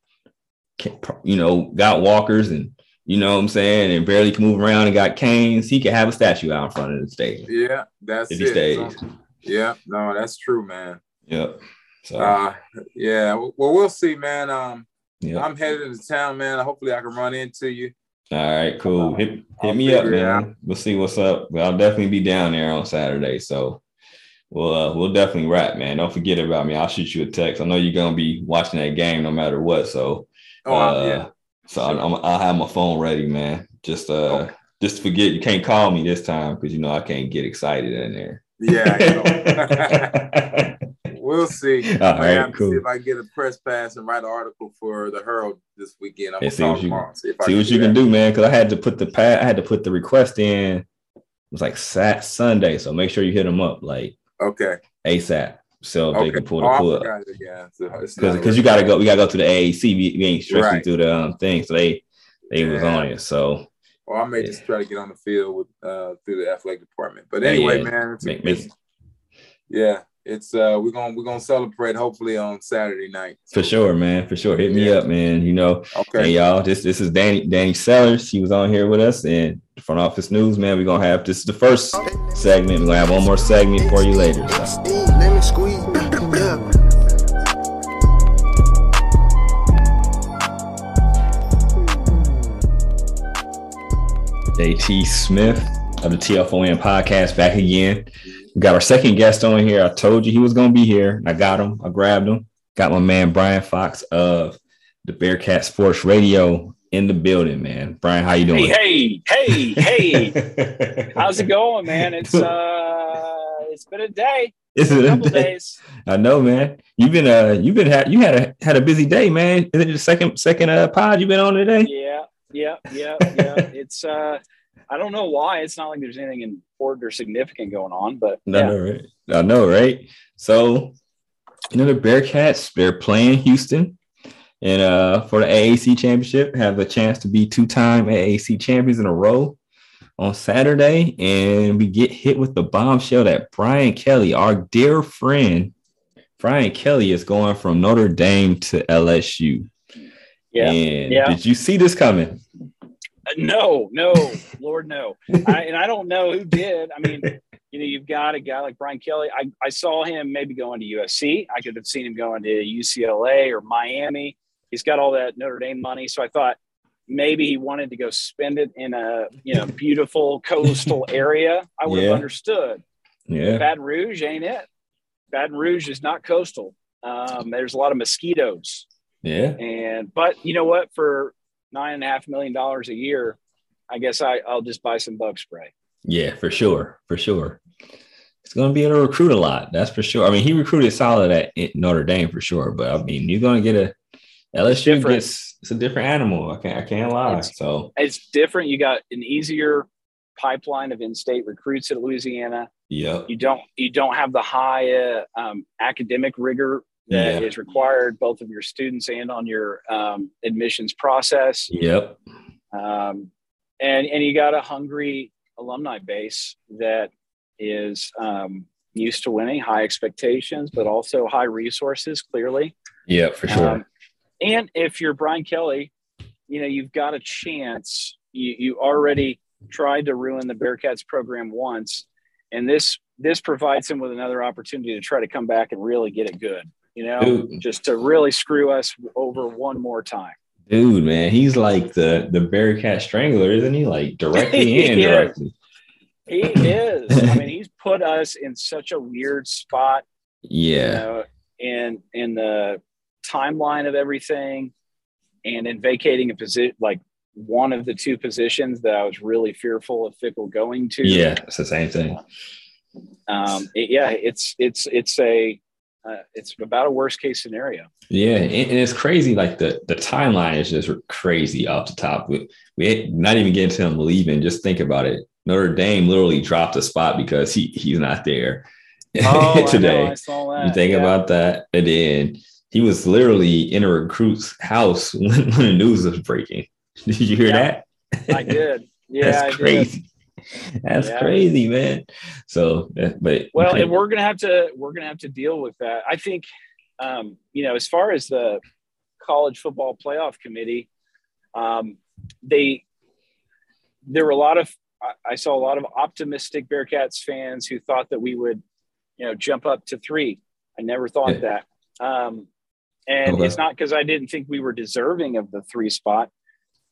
you know got walkers and you know what I'm saying, and barely can move around and got canes, he can have a statue out in front of the stage. Yeah, that's if he it. Stays. So, yeah, no, that's true, man. Yep. So uh, yeah, well, we'll see, man. Um, yep. I'm headed into town, man. Hopefully, I can run into you. All right, cool. Hit, hit I'll me up, man. We'll see what's up. But I'll definitely be down there on Saturday. So we'll uh, we'll definitely rap, man. Don't forget about me. I'll shoot you a text. I know you're gonna be watching that game no matter what. So oh, uh, yeah. So sure. i will have my phone ready, man. Just uh, okay. just forget you can't call me this time because you know I can't get excited in there. Yeah. We'll see. All right, cool. See if I get a press pass and write an article for the Herald this weekend. I'm gonna see what you, tomorrow, see, see what you can do, man. Because I had to put the pad, I had to put the request in. It was like Sat Sunday, so make sure you hit them up like okay ASAP. So okay. they can pull the oh, pull up. Because because you gotta go, we gotta go to the AAC. We, we ain't strictly right. through the um, thing, so they they yeah. was on it. So or I may yeah. just try to get on the field with uh, through the athletic department. But anyway, yeah. man, make, make, yeah, it's uh we're gonna we're gonna celebrate hopefully on Saturday night. For sure, man. For sure. Hit me yeah. up, man. You know. Okay. Hey y'all, this this is Danny Danny Sellers. He was on here with us and front office news, man. We're gonna have this is the first segment. We're gonna have one more segment for you later. So. JT Smith of the TFON podcast back again. We got our second guest on here. I told you he was going to be here. I got him. I grabbed him. Got my man Brian Fox of the Bearcat Sports Radio in the building, man. Brian, how you doing? Hey, hey, hey, hey. How's it going, man? It's uh it's been a day. Isn't it? Couple days. I know, man. You've been uh, you've been had you had a had a busy day, man. Is it the second second uh pod you've been on today? Yeah, yeah, yeah, yeah. it's uh, I don't know why. It's not like there's anything important or significant going on, but no, yeah. right? I know, right? So, you know, the Bearcats they're playing Houston, and uh, for the AAC championship, have a chance to be two time AAC champions in a row on Saturday, and we get hit with the bombshell that Brian Kelly, our dear friend, Brian Kelly, is going from Notre Dame to LSU. Yeah. And yeah. did you see this coming? Uh, no, no, Lord, no. I, and I don't know who did. I mean, you know, you've got a guy like Brian Kelly. I, I saw him maybe going to USC. I could have seen him going to UCLA or Miami. He's got all that Notre Dame money. So I thought maybe he wanted to go spend it in a you know beautiful coastal area. I would yeah. have understood. Yeah. Baton Rouge ain't it. Baton Rouge is not coastal. Um, there's a lot of mosquitoes. Yeah. And but you know what? For nine and a half million dollars a year, I guess I, I'll just buy some bug spray. Yeah, for sure. For sure. It's going to be able to recruit a lot. That's for sure. I mean, he recruited solid at Notre Dame for sure, but I mean, you're going to get a LSU it's gets it's a different animal. I can't I can't lie. It's, so it's different. You got an easier pipeline of in-state recruits at Louisiana. Yeah. You don't you don't have the high uh, um, academic rigor that yeah. is required both of your students and on your um, admissions process. Yep. Um, and and you got a hungry alumni base that is um, used to winning, high expectations, but also high resources. Clearly. Yeah, for sure. And if you're Brian Kelly, you know you've got a chance. You you already tried to ruin the Bearcats program once, and this this provides him with another opportunity to try to come back and really get it good you know, Dude. just to really screw us over one more time. Dude, man, he's like the the Bearcat Strangler, isn't he? Like directly and indirectly. He is. I mean, he's put us in such a weird spot. Yeah. You know, in in the timeline of everything, and in vacating a position like one of the two positions that I was really fearful of Fickell going to. Yeah, it's the same thing. Um, it, yeah, it's it's it's a uh, it's about a worst case scenario. Yeah, and, it's crazy. Like the the timeline is just crazy off the top. We, we not even getting to him leaving. Just think about it. Notre Dame literally dropped a spot because he he's not there oh, today. I I you think yeah. about that, and then he was literally in a recruit's house when, when the news was breaking. Did you hear yeah, that? I did. Yeah, That's crazy. That's yeah. crazy, man. So, but well, and we're gonna have to we're gonna have to deal with that. I think, um, you know, as far as the college football playoff committee, um, they there were a lot of I saw a lot of optimistic Bearcats fans who thought that we would, you know, jump up to three. I never thought yeah. that. Um, and okay. it's not because I didn't think we were deserving of the three spot.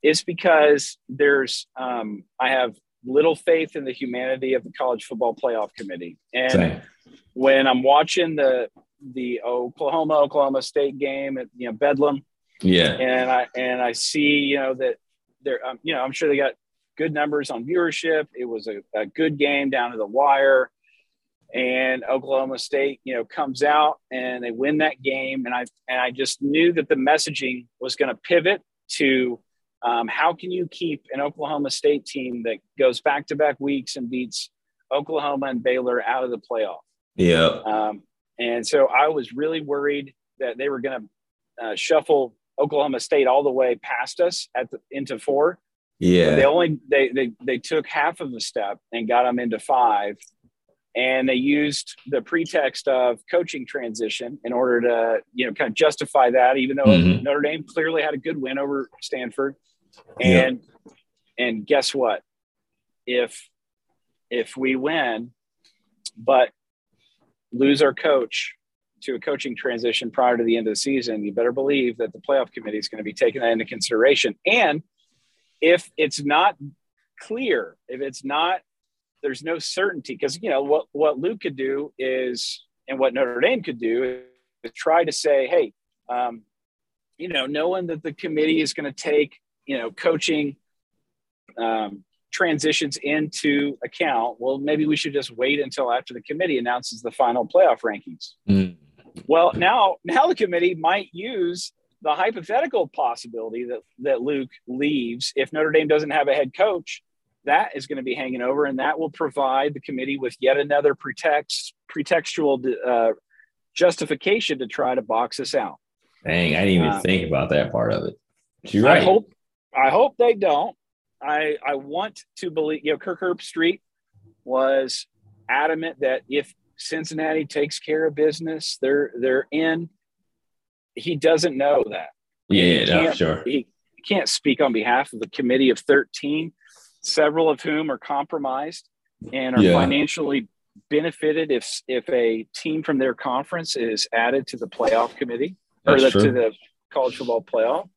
It's because there's um, I have little faith in the humanity of the college football playoff committee. And Same. when I'm watching the the Oklahoma Oklahoma State game at you know Bedlam, yeah, and I and I see you know that they're um, you know I'm sure they got good numbers on viewership. It was a, a good game down to the wire. And Oklahoma State, you know, comes out and they win that game. And I and I just knew that the messaging was going to pivot to um, how can you keep an Oklahoma State team that goes back to back weeks and beats Oklahoma and Baylor out of the playoff? Yeah. Um, and so I was really worried that they were going to uh, shuffle Oklahoma State all the way past us at the, into four. Yeah. They only they, they they took half of the step and got them into five, and they used the pretext of coaching transition in order to you know kind of justify that. Even though mm-hmm. Notre Dame clearly had a good win over Stanford, and and guess what? If if we win, but lose our coach to a coaching transition prior to the end of the season, you better believe that the playoff committee is going to be taking that into consideration. And if it's not clear, if it's not, there's no certainty, because you know what what Luke could do is, and what Notre Dame could do is try to say, hey, um, you know, knowing that the committee is going to take you know, coaching um, transitions into account, well, maybe we should just wait until after the committee announces the final playoff rankings. Mm. Well, now now the committee might use the hypothetical possibility that that Luke leaves if Notre Dame doesn't have a head coach. That is going to be hanging over, and that will provide the committee with yet another pretext pretextual uh, justification to try to box us out. Dang, I didn't even uh, think about that part of it. You're right. I hope I hope they don't. I I want to believe. You know, Kirk Herbstreit was adamant that if Cincinnati takes care of business, they're they're in. He doesn't know that. Yeah, no, sure. He can't speak on behalf of the committee of 13, several of whom are compromised and are yeah. financially benefited if if a team from their conference is added to the playoff committee or the, to the college football playoff.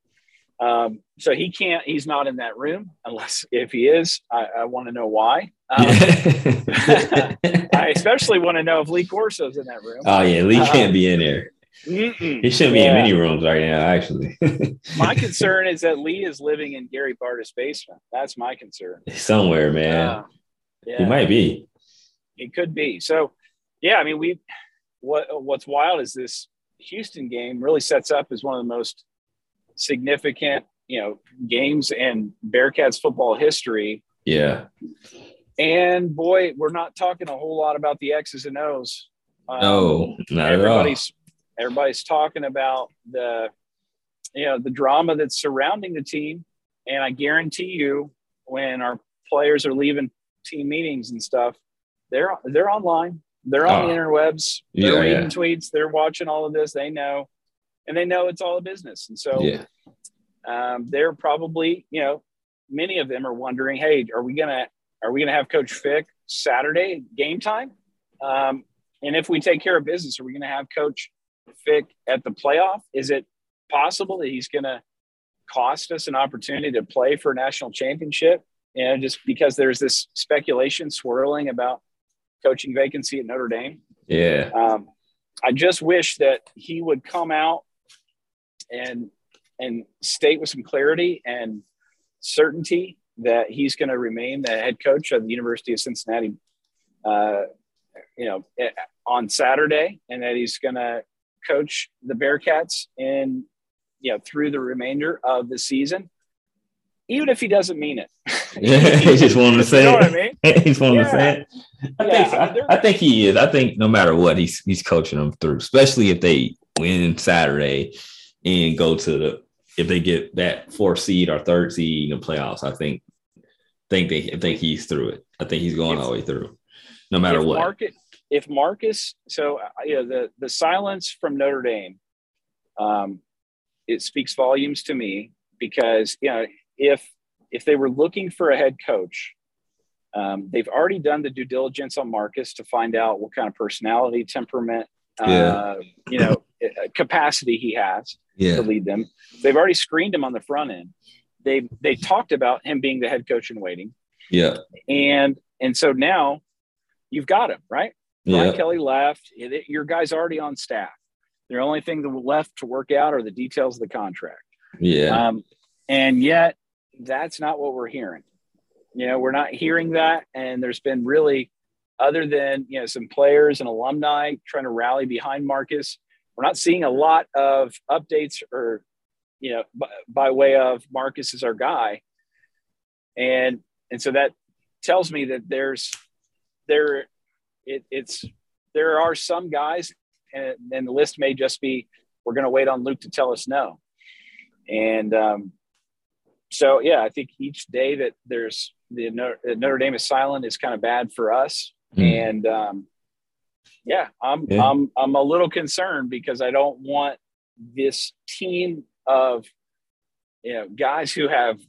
Um, so he can't, he's not in that room unless if he is, I, I want to know why. Um, I especially want to know if Lee Corso's in that room. Oh yeah, Lee can't be in there. Mm-mm. He shouldn't be yeah. in many rooms right now, actually. my concern is that Lee is living in Gary Barta's basement. That's my concern. Somewhere, man. Uh, yeah. He might be. He could be. So, yeah, I mean, we what what's wild is this Houston game really sets up as one of the most significant, you know, games in Bearcats football history. Yeah. And boy, we're not talking a whole lot about the X's and O's. Um, no, not everybody's everybody's talking about the you know the drama that's surrounding the team. And I guarantee you, when our players are leaving team meetings and stuff, they're they're online. They're on the ah. interwebs. They're yeah, reading yeah. tweets. They're watching all of this. They know, and they know it's all a business. And so, yeah. um, they're probably, you know, many of them are wondering, hey, are we gonna are we gonna have Coach Fick Saturday game time? Um, and if we take care of business, are we gonna have Coach Fick at the playoff? Is it possible that he's gonna cost us an opportunity to play for a national championship? And just because there's this speculation swirling about coaching vacancy at Notre Dame. Yeah. Um, I just wish that he would come out and and state with some clarity and certainty that he's going to remain the head coach of the University of Cincinnati. Uh, you know, eh, on Saturday, and that he's going to coach the Bearcats in you know through the remainder of the season even if he doesn't mean it. yeah, he just wanted to say you know. What I mean? He's wanted yeah. to say it. I, yeah, think, I, I, I, think he is. I think no matter what, he's he's coaching them through, especially if they win Saturday and go to the if they get that fourth seed or third seed in the playoffs. I think think they I think he's through it. I think he's going if, all the way through, no matter what. Market, if Marcus, so uh, you know the the silence from Notre Dame, um, it speaks volumes to me because you know if if they were looking for a head coach, um, they've already done the due diligence on Marcus to find out what kind of personality, temperament, yeah. uh, you know, capacity he has yeah. to lead them. They've already screened him on the front end. They they talked about him being the head coach in waiting. Yeah, and and so now you've got him right. Yeah. Brian Kelly left. Your guy's already on staff. The only thing that left to work out are the details of the contract. Yeah. Um, and yet that's not what we're hearing. You know, we're not hearing that. And there's been really, other than, you know, some players and alumni trying to rally behind Marcus, we're not seeing a lot of updates or, you know, by, by way of Marcus is our guy. And, and so that tells me that there's, there, it, it's, there are some guys, and, and the list may just be, we're going to wait on Luke to tell us no. And, um, so yeah, I think each day that there's the Notre Dame is silent is kind of bad for us. Mm. And um, yeah, I'm yeah. I'm I'm a little concerned because I don't want this team of you know guys who have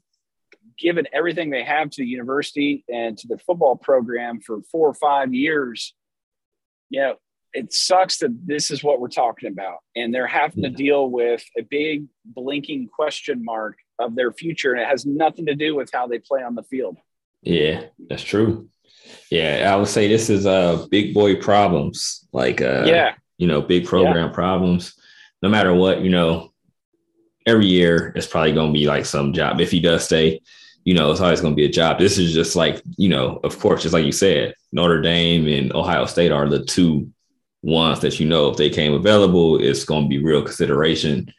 given everything they have to the university and to the football program for four or five years. You know, it sucks that this is what we're talking about, and they're having to deal with a big blinking question mark of their future, and it has nothing to do with how they play on the field. Yeah, that's true. Yeah, I would say this is uh big boy problems, like uh yeah, you know, big program yeah. problems. No matter what, you know, every year it's probably gonna be like some job. If he does stay, you know, it's always going to be a job. This is just like, you know, of course, just like you said, Notre Dame and Ohio State are the two ones that you know if they came available, it's going to be real consideration.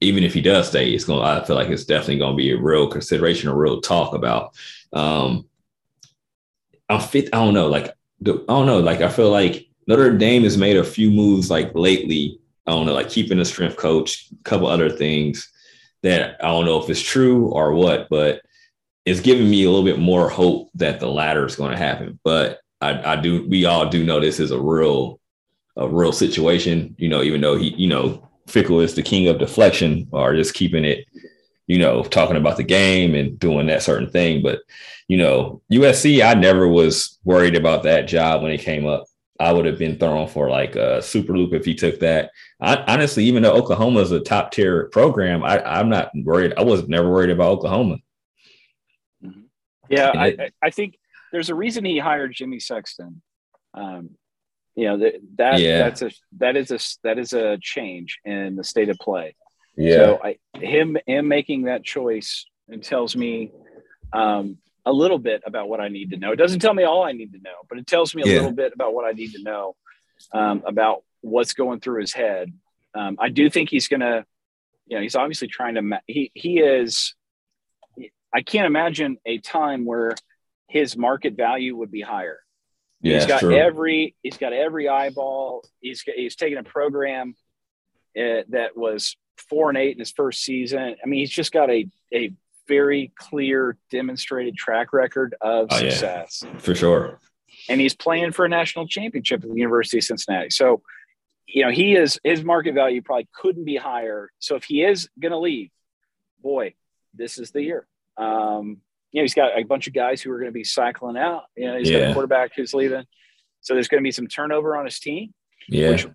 Even if he does stay, it's going. To, I feel like it's definitely going to be a real consideration, a real talk about. Um, I'm fit. I don't know. Like I don't know. Like I feel like Notre Dame has made a few moves like lately. I don't know, like keeping a strength coach, a couple other things that I don't know if it's true or what, but it's giving me a little bit more hope that the latter is going to happen. But I, I do, we all do know this is a real, a real situation. You know, even though he, you know, Fickell is the king of deflection or just keeping it, you know, talking about the game and doing that certain thing. But you know, USC, I never was worried about that job when it came up. I would have been thrown for like a super loop if he took that. I, honestly, even though Oklahoma is a top tier program, I, I'm not worried. I was never worried about Oklahoma. Yeah, I, I think there's a reason he hired Jimmy Sexton. Um, you know that, that yeah. that's a that is a that is a change in the state of play. Yeah. So I, him him making that choice it tells me um, a little bit about what I need to know. It doesn't tell me all I need to know, but it tells me a yeah. little bit about what I need to know um, about what's going through his head. Um, I do think he's going to, you know, he's obviously trying to, ma- he, he is, I can't imagine a time where his market value would be higher. Yeah, he's got true. every, he's got every eyeball. He's, he's taken a program uh, that was four and eight in his first season. I mean, he's just got a, a very clear, demonstrated track record of oh, success. Yeah, for sure. And he's playing for a national championship at the University of Cincinnati. So, you know, he is his market value probably couldn't be higher. So if he is going to leave, boy, this is the year. Um, you know, he's got a bunch of guys who are going to be cycling out. You know, he's yeah. got a quarterback who's leaving. So there's going to be some turnover on his team, yeah. which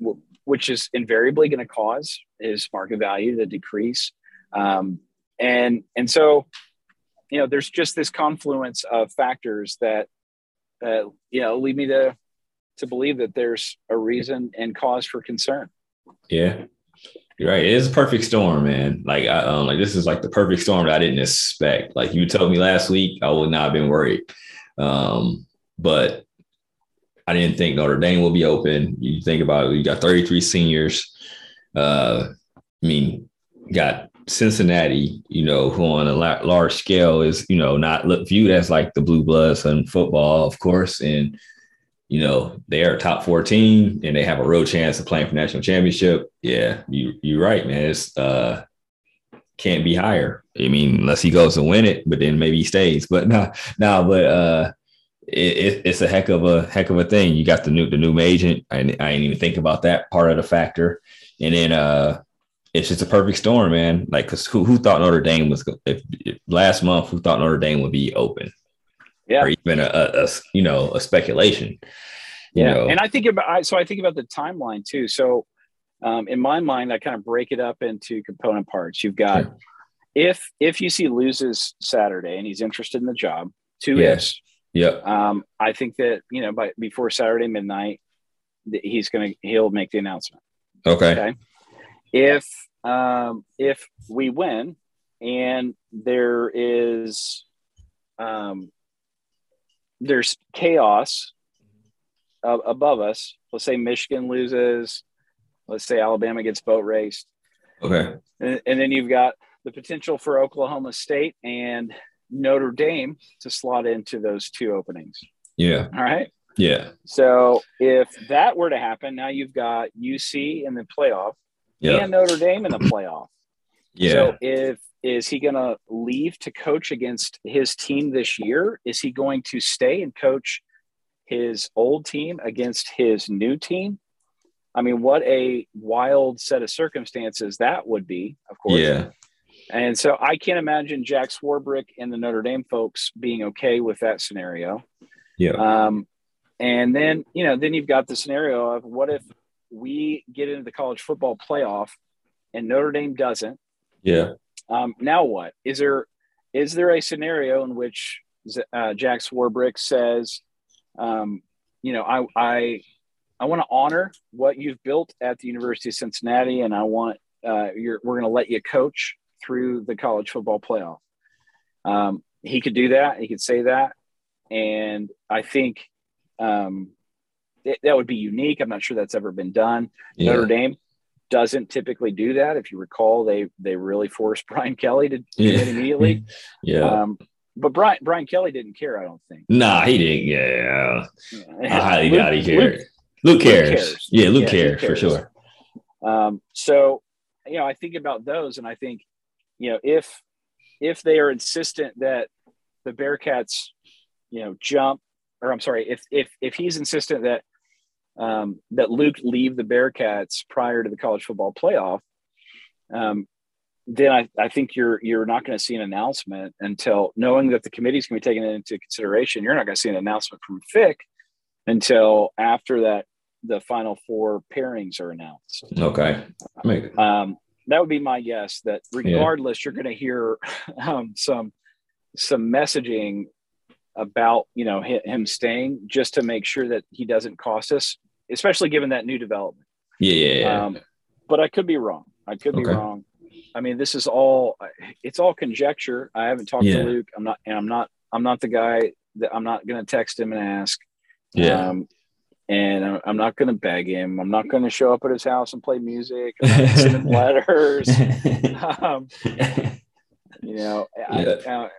which is invariably going to cause his market value to decrease. Um, and and so you know there's just this confluence of factors that uh, you know lead me to to believe that there's a reason and cause for concern yeah you're right. It is a perfect storm man. Like i um, like this is like the perfect storm that i didn't expect. Like you told me last week i would not have been worried. Um but i didn't think notre dame will be open. You think about it you got 33 seniors. Uh i mean got Cincinnati, you know, who on a large scale is, you know, not look, viewed as like the blue bloods in football, of course. And, you know, they are a top 14 and they have a real chance of playing for national championship. Yeah, you, you're right, man. It's, uh, can't be higher. I mean, unless he goes to win it, but then maybe he stays. But no, no, but uh, it, it, it's a heck of a heck of a thing. You got the new the new agent. I, I didn't even think about that part of the factor. And then uh, it's just a perfect storm, man. Like, cause who, who thought Notre Dame was if, if, last month? Who thought Notre Dame would be open? Yeah, or even a, a, a you know a speculation. yeah, know. and I think about so I think about the timeline too. So, um, in my mind, I kind of break it up into component parts. You've got yeah. if if UC loses Saturday and he's interested in the job, two yes. Yep. Um, I think that you know by before Saturday midnight, he's gonna he'll make the announcement. Okay. Okay if um, if we win and there is um, there's chaos uh, above us. Let's say michigan loses. Let's say alabama gets boat raced. Okay. And, and then you've got the potential for oklahoma state and notre dame to slot into those two openings. Yeah. All right? Yeah. So if that were to happen now you've got uc in the playoff yeah. and Notre Dame in the playoff. Yeah. So if is he going to leave to coach against his team this year? Is he going to stay and coach his old team against his new team? I mean, what a wild set of circumstances that would be, of course. Yeah. And so I can't imagine Jack Swarbrick and the Notre Dame folks being okay with that scenario. Yeah. Um, and then, you know, then you've got the scenario of what if we get into the college football playoff and Notre Dame doesn't. Yeah. Um, now what? Is there is there a scenario in which uh, Jack Swarbrick says, um, you know, I I I want to honor what you've built at the University of Cincinnati, and I want uh, you're, we're going to let you coach through the college football playoff. Um, he could do that. He could say that, and I think um, that would be unique. I'm not sure that's ever been done. Yeah. Notre Dame doesn't typically do that. If you recall, they they really forced Brian Kelly to do yeah. it immediately. yeah. Um, but Brian Brian Kelly didn't care. I don't think. Nah, he didn't. Yeah, I highly doubt he cared. Luke, Luke, cares. Luke cares. Yeah, Luke, yeah, cares, cares, for sure. Um, so you know, I think about those, and I think you know if if they are insistent that the Bearcats, you know, jump, or I'm sorry, if if if he's insistent that um, that Luke leave the Bearcats prior to the college football playoff, um, then I, I think you're you're not going to see an announcement until knowing that the committee is going to be taken into consideration. You're not going to see an announcement from Fick until after that the final four pairings are announced. Okay. Um, that would be my guess. That regardless, yeah. you're going to hear um, some some messaging about you know him staying just to make sure that he doesn't cost us, especially given that new development. Yeah, yeah, yeah. Um, but I could be wrong. I could be okay. wrong. I mean, this is all it's all conjecture. I haven't talked yeah. to Luke. I'm not, and I'm not, I'm not the guy that I'm not going to text him and ask. Yeah. Um, and I'm not going to beg him. I'm not going to show up at his house and play music. send him letters. um, you know, yeah.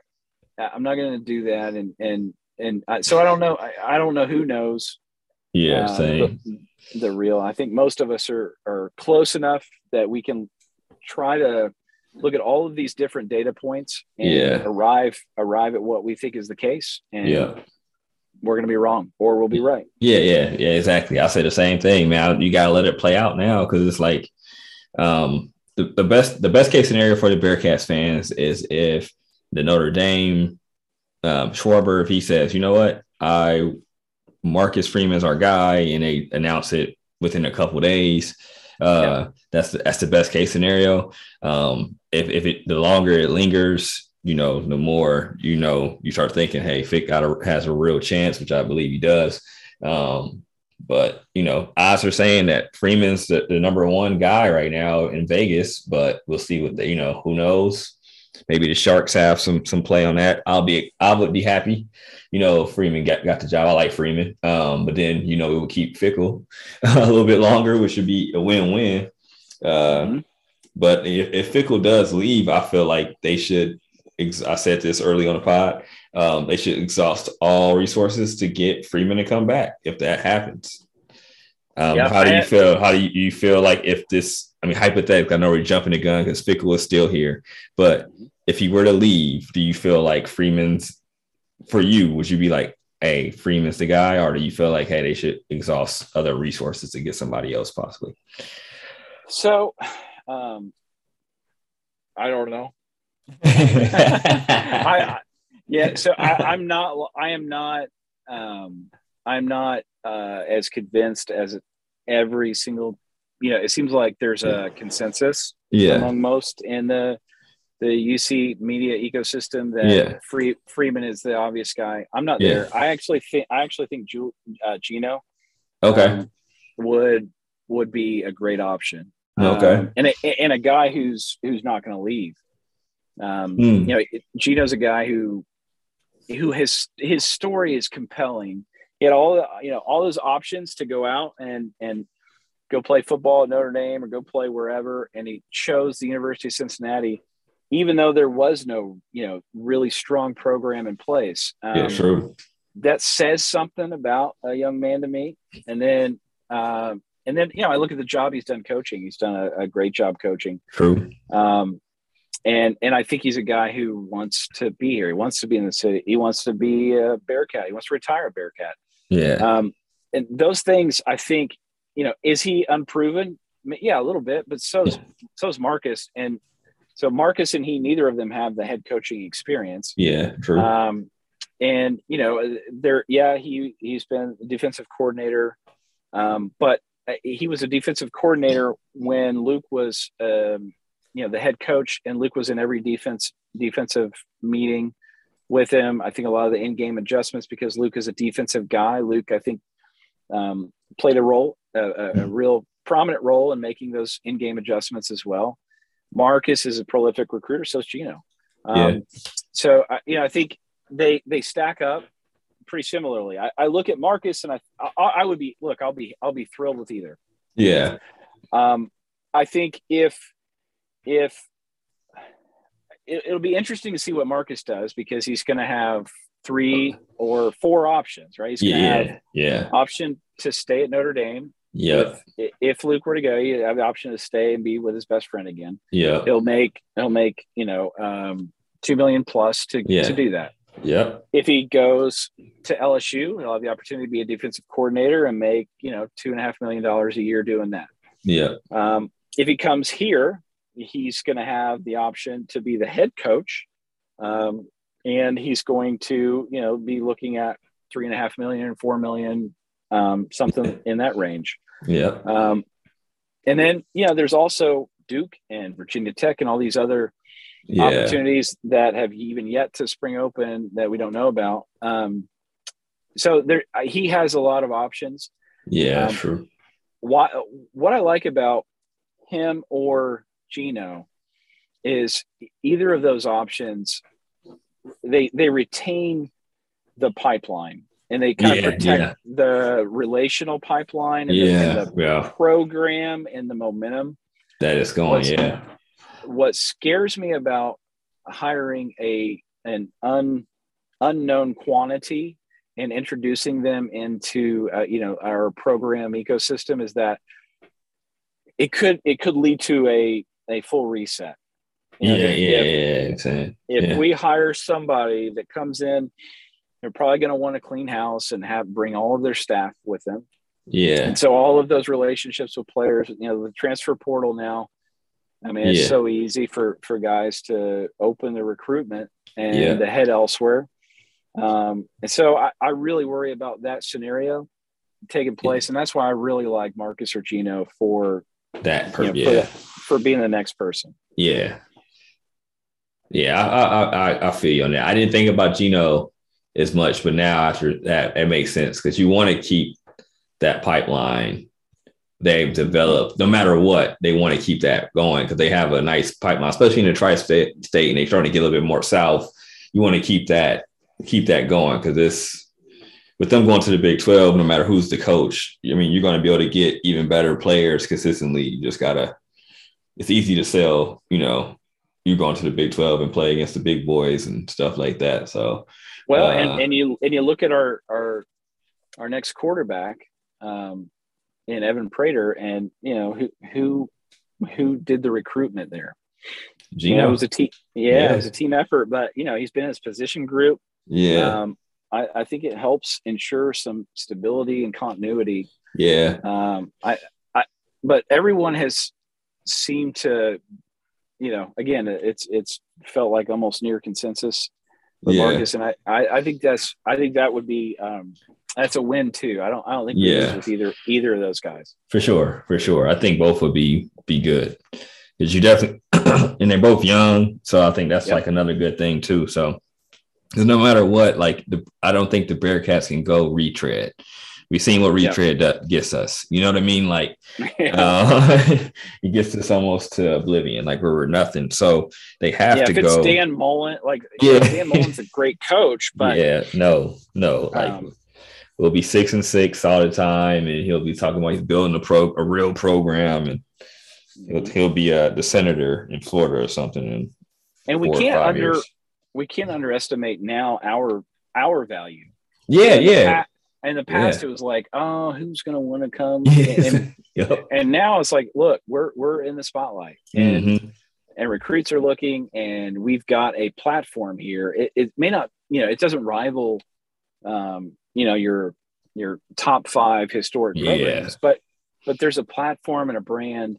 I, am not going to do that. And and and I, so I don't know. I, I, don't know who knows. Yeah, uh, same. The, the real. I think most of us are are close enough that we can try to look at all of these different data points and yeah. arrive arrive at what we think is the case and yeah we're going to be wrong or we'll be right yeah yeah yeah exactly i say the same thing man you got to let it play out now because it's like um the, the best the best case scenario for the bearcats fans is if the notre dame um, Swarbrick if he says you know what i marcus freeman's our guy and they announce it within a couple days uh, yeah. That's the, that's the best case scenario. Um, if if it the longer it lingers, you know, the more you know you start thinking, hey, Fick got a, has a real chance, which I believe he does. Um, but you know, odds are saying that Freeman's the, the, number one guy right now in Vegas, but we'll see what the, you know, who knows. Maybe the Sharks have some some play on that. I'll be I would be happy you know, Freeman got, got the job. I like Freeman. Um, but then, you know, it would keep Fickell a little bit longer, which should be a win-win. Uh, mm-hmm. But if, if Fickell does leave, I feel like they should, ex- I said this early on the pod, um, they should exhaust all resources to get Freeman to come back if that happens. Um, yeah, how do you feel? How do you, you, feel like if this, I mean, hypothetically, I know we're jumping the gun because Fickell is still here, but if he were to leave, do you feel like Freeman's for you, would you be like, hey, Freeman's the guy, or do you feel like, hey, they should exhaust other resources to get somebody else possibly? So, um, I don't know. I, yeah, so I, am not. I am not. Um, I'm not uh, as convinced as every single. You know, it seems like there's a consensus yeah. among most in the the UC media ecosystem that yeah. Free, Freeman is the obvious guy. I'm not yeah. there. I actually think I actually think Ju, uh, Gino okay um, would would be a great option. Okay, um, and a, and a guy who's who's not going to leave. Um, mm. You know, Gino's a guy who who his his story is compelling. He had all the you know all those options to go out and and go play football at Notre Dame or go play wherever, and he chose the University of Cincinnati even though there was no, you know, really strong program in place. Um, yeah, true. That says something about a young man to me. And then, uh, and then, you know, I look at the job he's done coaching. He's done a, a great job coaching. True. Um, and and I think he's a guy who wants to be here. He wants to be in the city. He wants to be a Bearcat. He wants to retire a Bearcat. Yeah. Um, and those things, I think, you know, is he unproven? Yeah, a little bit, but so yeah. so is Marcus. And so Marcus and he, neither of them have the head coaching experience. Yeah, true. Um, and you know, there, yeah, he he's been defensive coordinator, um, but uh, he was a defensive coordinator when Luke was, um, you know, the head coach, and Luke was in every defense defensive meeting with him. I think a lot of the in-game adjustments because Luke is a defensive guy. Luke, I think, um, played a role, a, a, a real prominent role in making those in-game adjustments as well. Marcus is a prolific recruiter, so is Gino. Um, yeah. So you know, I think they they stack up pretty similarly. I, I look at Marcus and I, I, I would be look. I'll be I'll be thrilled with either. Yeah. Um, I think if if it, will be interesting to see what Marcus does because he's going to have three or four options, right? He's yeah, yeah. Option to stay at Notre Dame. Yeah. If, if, Luke were to go, you have the option to stay and be with his best friend again. Yeah. He'll make he'll make you know um, two million plus to yeah. to do that. Yeah. If he goes to LSU, he'll have the opportunity to be a defensive coordinator and make you know two and a half million dollars a year doing that. Yeah. Um, if he comes here, he's going to have the option to be the head coach. Um, and he's going to, you know, be looking at three and a half million, four million, um, something in that range. Yeah. Um, and then, you know, there's also Duke and Virginia Tech and all these other yeah. opportunities that have even yet to spring open that we don't know about. Um, so there, he has a lot of options. Yeah, um, true. What what I like about him or Gino is either of those options they they retain the pipeline and they kind yeah, of protect yeah. the relational pipeline and yeah, the, and the yeah. program and the momentum that is going What's, yeah what scares me about hiring a an un, unknown quantity and introducing them into uh, you know our program ecosystem is that it could it could lead to a a full reset. You know, yeah, if, yeah, yeah, exactly. If yeah. we hire somebody that comes in, they're probably going to want to clean house and have bring all of their staff with them. Yeah. And so all of those relationships with players, you know, the transfer portal now, I mean, it's yeah. so easy for for guys to open the recruitment and yeah. to head elsewhere. Um, and so I, I really worry about that scenario taking place, and that's why I really like Marcus or Gino for that. Per- you know, yeah. For, for being the next person. Yeah. Yeah, I, I, I, I feel you on that. I didn't think about Gino as much, but now after that, it makes sense because you want to keep that pipeline they've developed. No matter what, they want to keep that going because they have a nice pipeline, especially in the tri-state state, and they're starting to get a little bit more south. You want to keep that keep that going because this with them going to the Big 12, no matter who's the coach, I mean, you're going to be able to get even better players consistently. You just gotta it's easy to sell, you know, you going to the Big 12 and play against the big boys and stuff like that. So, well, uh, and, and you and you look at our our our next quarterback um, in Evan Prater, and you know who who who did the recruitment there. Gino. You know, it was a team. Yeah, yeah, it was a team effort, but you know he's been in his position group. Yeah, um, I, I think it helps ensure some stability and continuity. Yeah. Um, I, I, but everyone has seemed to, you know, again, it's it's felt like almost near consensus with yeah. Marcus, and I, I, I think that's I think that would be um, that's a win too. I don't I don't think yeah with either either of those guys for sure for sure. I think both would be be good because you definitely and they're both young, so I think that's yep. like another good thing too. So because no matter what, like the I don't think the Bearcats can go retread we've seen what retread yep. gets us. You know what I mean? Like uh, it gets us almost to oblivion, like we're nothing. So they have yeah, to if go. It's Dan Mullen, like yeah, Dan Mullen's a great coach, but yeah, no, no, like um, we'll be six and six all the time, and he'll be talking about he's building a pro, a real program, and he'll, he'll be uh, the senator in Florida or something. And and we can't under years. we can't underestimate now our our value. Yeah, yeah. In the past, yeah. it was like, oh, who's going to want to come? And, yep. and, now it's like, look, we're we're in the spotlight, and mm-hmm. and recruits are looking, and we've got a platform here. It, it may not, you know, it doesn't rival, um, you know, your your top five historic programs, but but there's a platform and a brand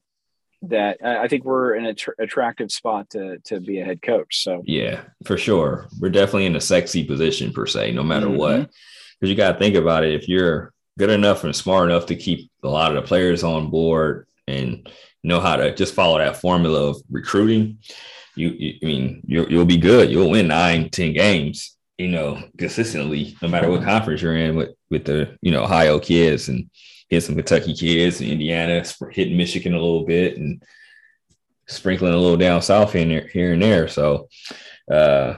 that I think we're in an attractive spot to to be a head coach. So yeah, for sure, we're definitely in a sexy position per se, no matter mm-hmm. what because you got to think about it. If you're good enough and smart enough to keep a lot of the players on board and know how to just follow that formula of recruiting, you, you I mean, you will be good. You'll win nine, ten games, you know, consistently, no matter what conference you're in with with the you know Ohio kids and hit some Kentucky kids and Indiana, hitting Michigan a little bit and sprinkling a little down south here, here and there. So uh,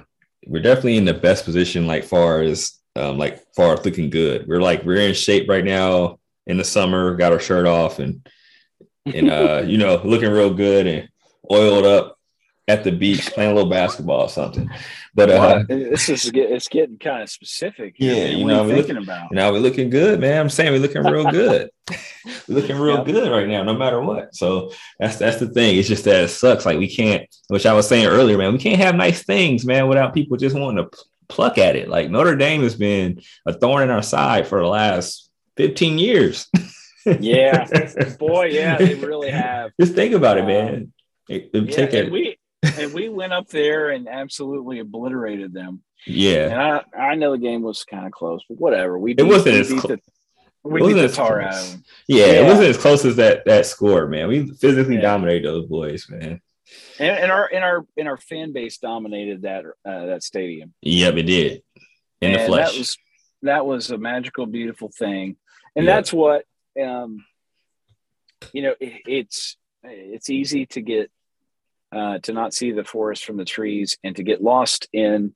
we're definitely in the best position, like far as um, like far as looking good. We're like we're in shape right now in the summer, got our shirt off and and uh, you know, looking real good and oiled up at the beach playing a little basketball or something. But uh, this is it's getting kind of specific. Yeah, you know, we're thinking look, about. Now we're looking good, man. I'm saying we're looking real good. we're looking real yep. good right now, no matter what. So that's that's the thing. It's just that it sucks. Like we can't, which I was saying earlier, man. We can't have nice things, man, without people just wanting to pluck at it. Like Notre Dame has been a thorn in our side for the last 15 years. yeah, boy, yeah, they really have. Just think about it, uh, man. It, it yeah, take it. We and we went up there and absolutely obliterated them. Yeah, and I I know the game was kind of close, but whatever. We beat, it wasn't as close. We beat the tar out. Yeah, yeah, it wasn't as close as that that score, man. We physically yeah. dominated those boys, man. And, and, our and our and our fan base dominated that uh, that stadium. Yep, it did in and the flesh. That was that was a magical, beautiful thing, and yep. that's what um, you know. It, it's it's easy to get uh, to not see the forest from the trees and to get lost in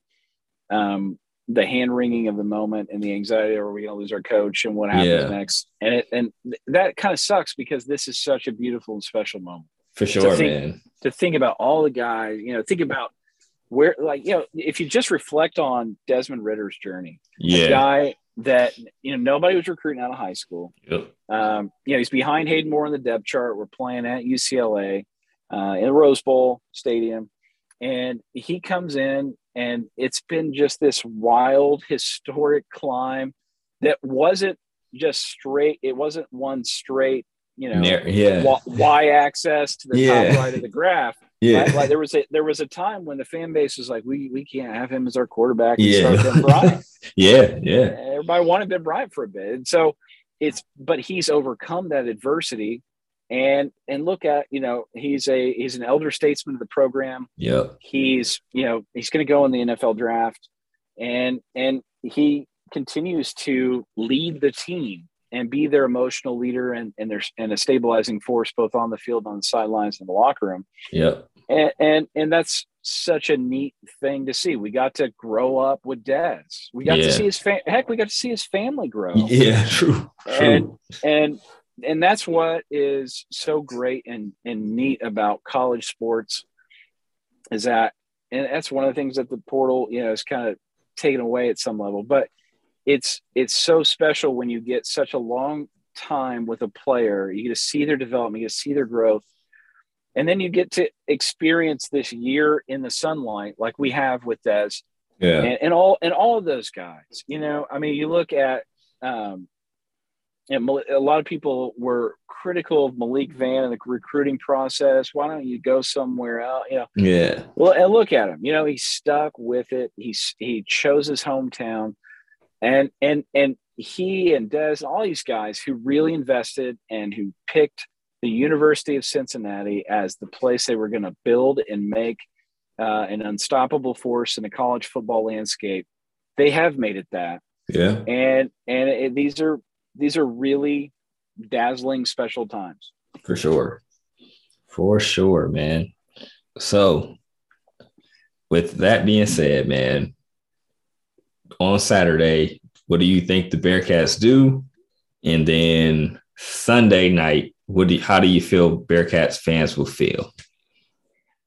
um, the hand wringing of the moment and the anxiety are we going to lose our coach and what happens yeah. next and it, and that kind of sucks because this is such a beautiful and special moment for sure to think, man to think about all the guys you know think about where like you know if you just reflect on desmond Ridder's journey yeah guy that you know nobody was recruiting out of high school yep. um, you know he's behind hayden moore on the depth chart we're playing at ucla uh, in the Rose Bowl Stadium. And he comes in, and it's been just this wild, historic climb that wasn't just straight. It wasn't one straight, you know, yeah. y, axis to the yeah. top right of the graph. Yeah, right? like there was a there was a time when the fan base was like, we we can't have him as our quarterback. yeah, yeah, yeah. Everybody wanted Ben Bryant for a bit, and so it's but he's overcome that adversity and and look at you know he's a he's an elder statesman of the program yeah he's you know he's going to go in the nfl draft and and he continues to lead the team and be their emotional leader and and their and a stabilizing force both on the field on the sidelines and the locker room yeah and and, and that's such a neat thing to see. We got to grow up with Des. We got yeah. to see his fa- heck. We got to see his family grow. Yeah, true. true. And and and that's what is so great and, and neat about college sports is that and that's one of the things that the portal you know is kind of taken away at some level but it's it's so special when you get such a long time with a player you get to see their development you get to see their growth and then you get to experience this year in the sunlight like we have with Des yeah and, and all and all of those guys you know I mean you look at um, know, a lot of people were critical of Malik Vann and the recruiting process. Why don't you go somewhere else? You know, yeah. Well, and look at him. You know, he stuck with it. He's he chose his hometown, and and and he and Des and all these guys who really invested and who picked the University of Cincinnati as the place they were going to build and make uh, an unstoppable force in the college football landscape. They have made it that. Yeah. And and it, these are these are really dazzling special times. For sure. For sure, man. So, with that being said, man, on Saturday, what do you think the Bearcats do? And then Sunday night, what do you, how do you feel Bearcats fans will feel?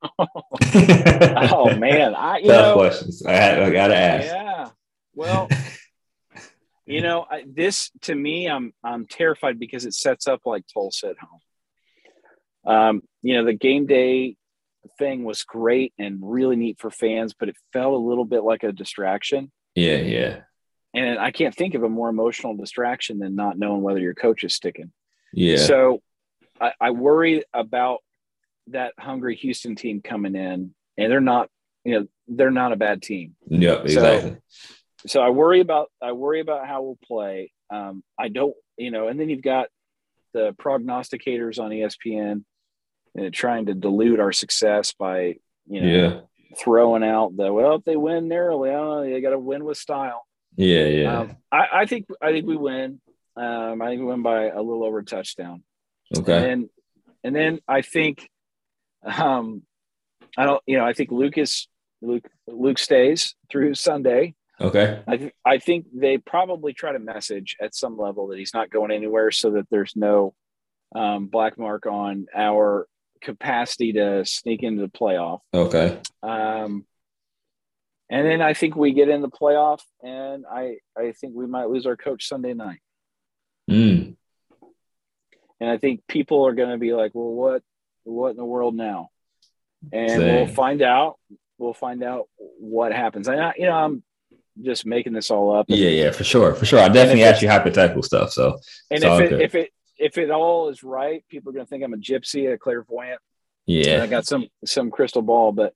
oh man, I you tough know, questions. I, I gotta ask. Yeah. Well, you know, I, this to me, I'm I'm terrified because it sets up like Tulsa at home. Um, you know, the game day thing was great and really neat for fans, but it felt a little bit like a distraction. Yeah, yeah. And I can't think of a more emotional distraction than not knowing whether your coach is sticking. Yeah. So I, I worry about that hungry Houston team coming in, and they're not, you know, they're not a bad team. Yeah, exactly. So, so I worry about I worry about how we'll play. Um, I don't, you know, and then you've got the prognosticators on ESPN uh, trying to dilute our success by you know yeah. Throwing out the well if they win narrowly, oh, they got to win with style. Yeah, yeah. Um, I, I, think I think we win. Um, I think we win by a little over a touchdown. Okay. And and then I think, um, I don't, you know, I think Lucas Luke Luke stays through Sunday. Okay. I th- I think they probably try to message at some level that he's not going anywhere, so that there's no um, black mark on our capacity to sneak into the playoff. Okay. Um, and then I think we get in the playoff, and I I think we might lose our coach Sunday night. Mm. And I think people are going to be like, "Well, what what in the world now?" And Same. we'll find out. We'll find out what happens. And I, you know, I'm just making this all up. Yeah, yeah, for sure, for sure. I definitely ask you hypothetical stuff. So And if it, if it if it all is right, people are going to think I'm a gypsy, a clairvoyant. And yeah, I got some some crystal ball, but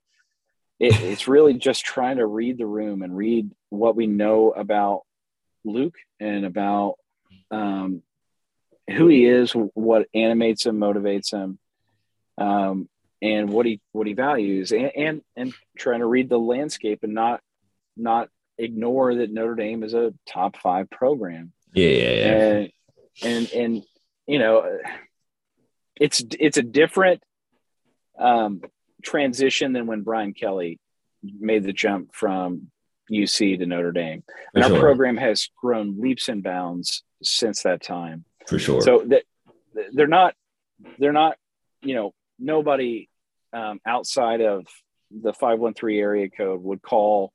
it, it's really just trying to read the room and read what we know about Luke and about um, who he is, what animates him, motivates him, um, and what he what he values, and, and and trying to read the landscape and not not ignore that Notre Dame is a top five program yeah, yeah, yeah. and and and you know it's it's a different um transition than when Brian Kelly made the jump from UC to Notre Dame. And our program has grown leaps and bounds since that time. for sure. So that they're not they're not you know nobody um, outside of the 513 area code would call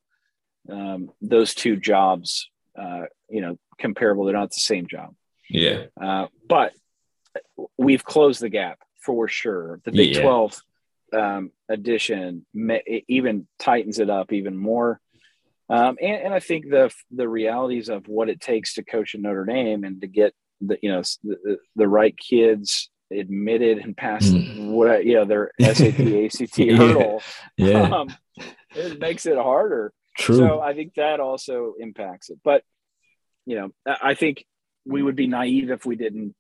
um, those two jobs uh, you know comparable they're not the same job yeah, uh, but we've closed the gap for sure. The Big Yeah. 12 um, edition even tightens it up even more. Um, and, and I think the the realities of what it takes to coach at Notre Dame and to get the you know the, the right kids admitted and pass Mm. what you know their SAT ACT Yeah. hurdle yeah. um, it makes it harder. True. So I think that also impacts it. But you know, I think we would be naive if we didn't,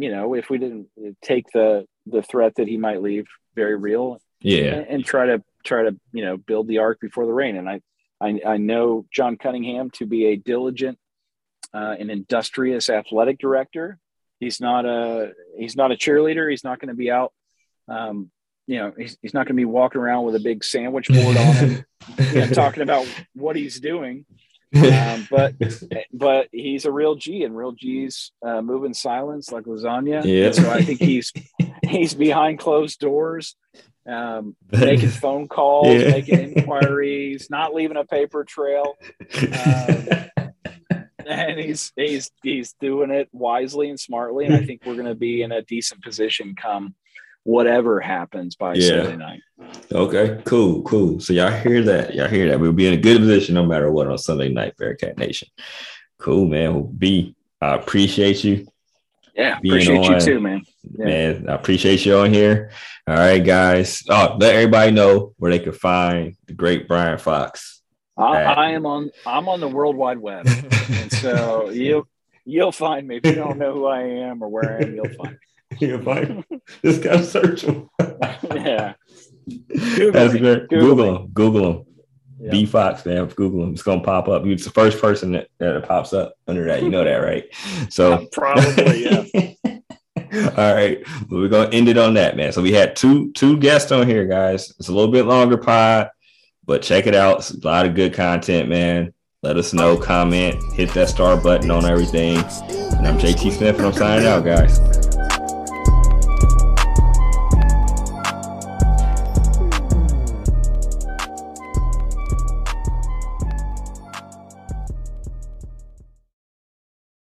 you know, if we didn't take the the threat that he might leave very real yeah, and, and try to try to you know build the ark before the rain. And I I, I know John Cunningham to be a diligent uh, and industrious athletic director. He's not a he's not a cheerleader. He's not going to be out. Um, you know, he's, he's not going to be walking around with a big sandwich board on him, you know, talking about what he's doing. Um, but but he's a real G, and real G's uh, move in silence like lasagna. Yeah. So I think he's he's behind closed doors, um, making phone calls, Yeah. making inquiries, not leaving a paper trail, and he's he's he's doing it wisely and smartly. And I think we're going to be in a decent position come whatever happens by Yeah. Sunday night. okay, cool, cool. So y'all hear that? Y'all hear that? We'll be in a good position no matter what on Sunday night, Bearcat Nation. Cool, man. Well, B, I appreciate you. Yeah, appreciate you too, man. Yeah. Man, I appreciate you on here. All right, guys. Oh, let everybody know where they can find the great Brian Fox. I. I am on I'm on the World Wide Web, and so you you'll find me if you don't know who I am or where I am. You'll find You'll find just gotta search me. yeah. Google That's me. great. Google Google him. Google him. Yeah. B Fox, man. Google him. It's gonna pop up. It's the first person that, that pops up under that. You know that, right? So Probably, yeah. All right. Well, we're gonna end it on that, man. So we had two two guests on here, guys. It's a little bit longer pod, but check it out. It's a lot of good content, man. Let us know, comment, hit that star button on everything. And I'm JT Smith, and I'm signing out, guys.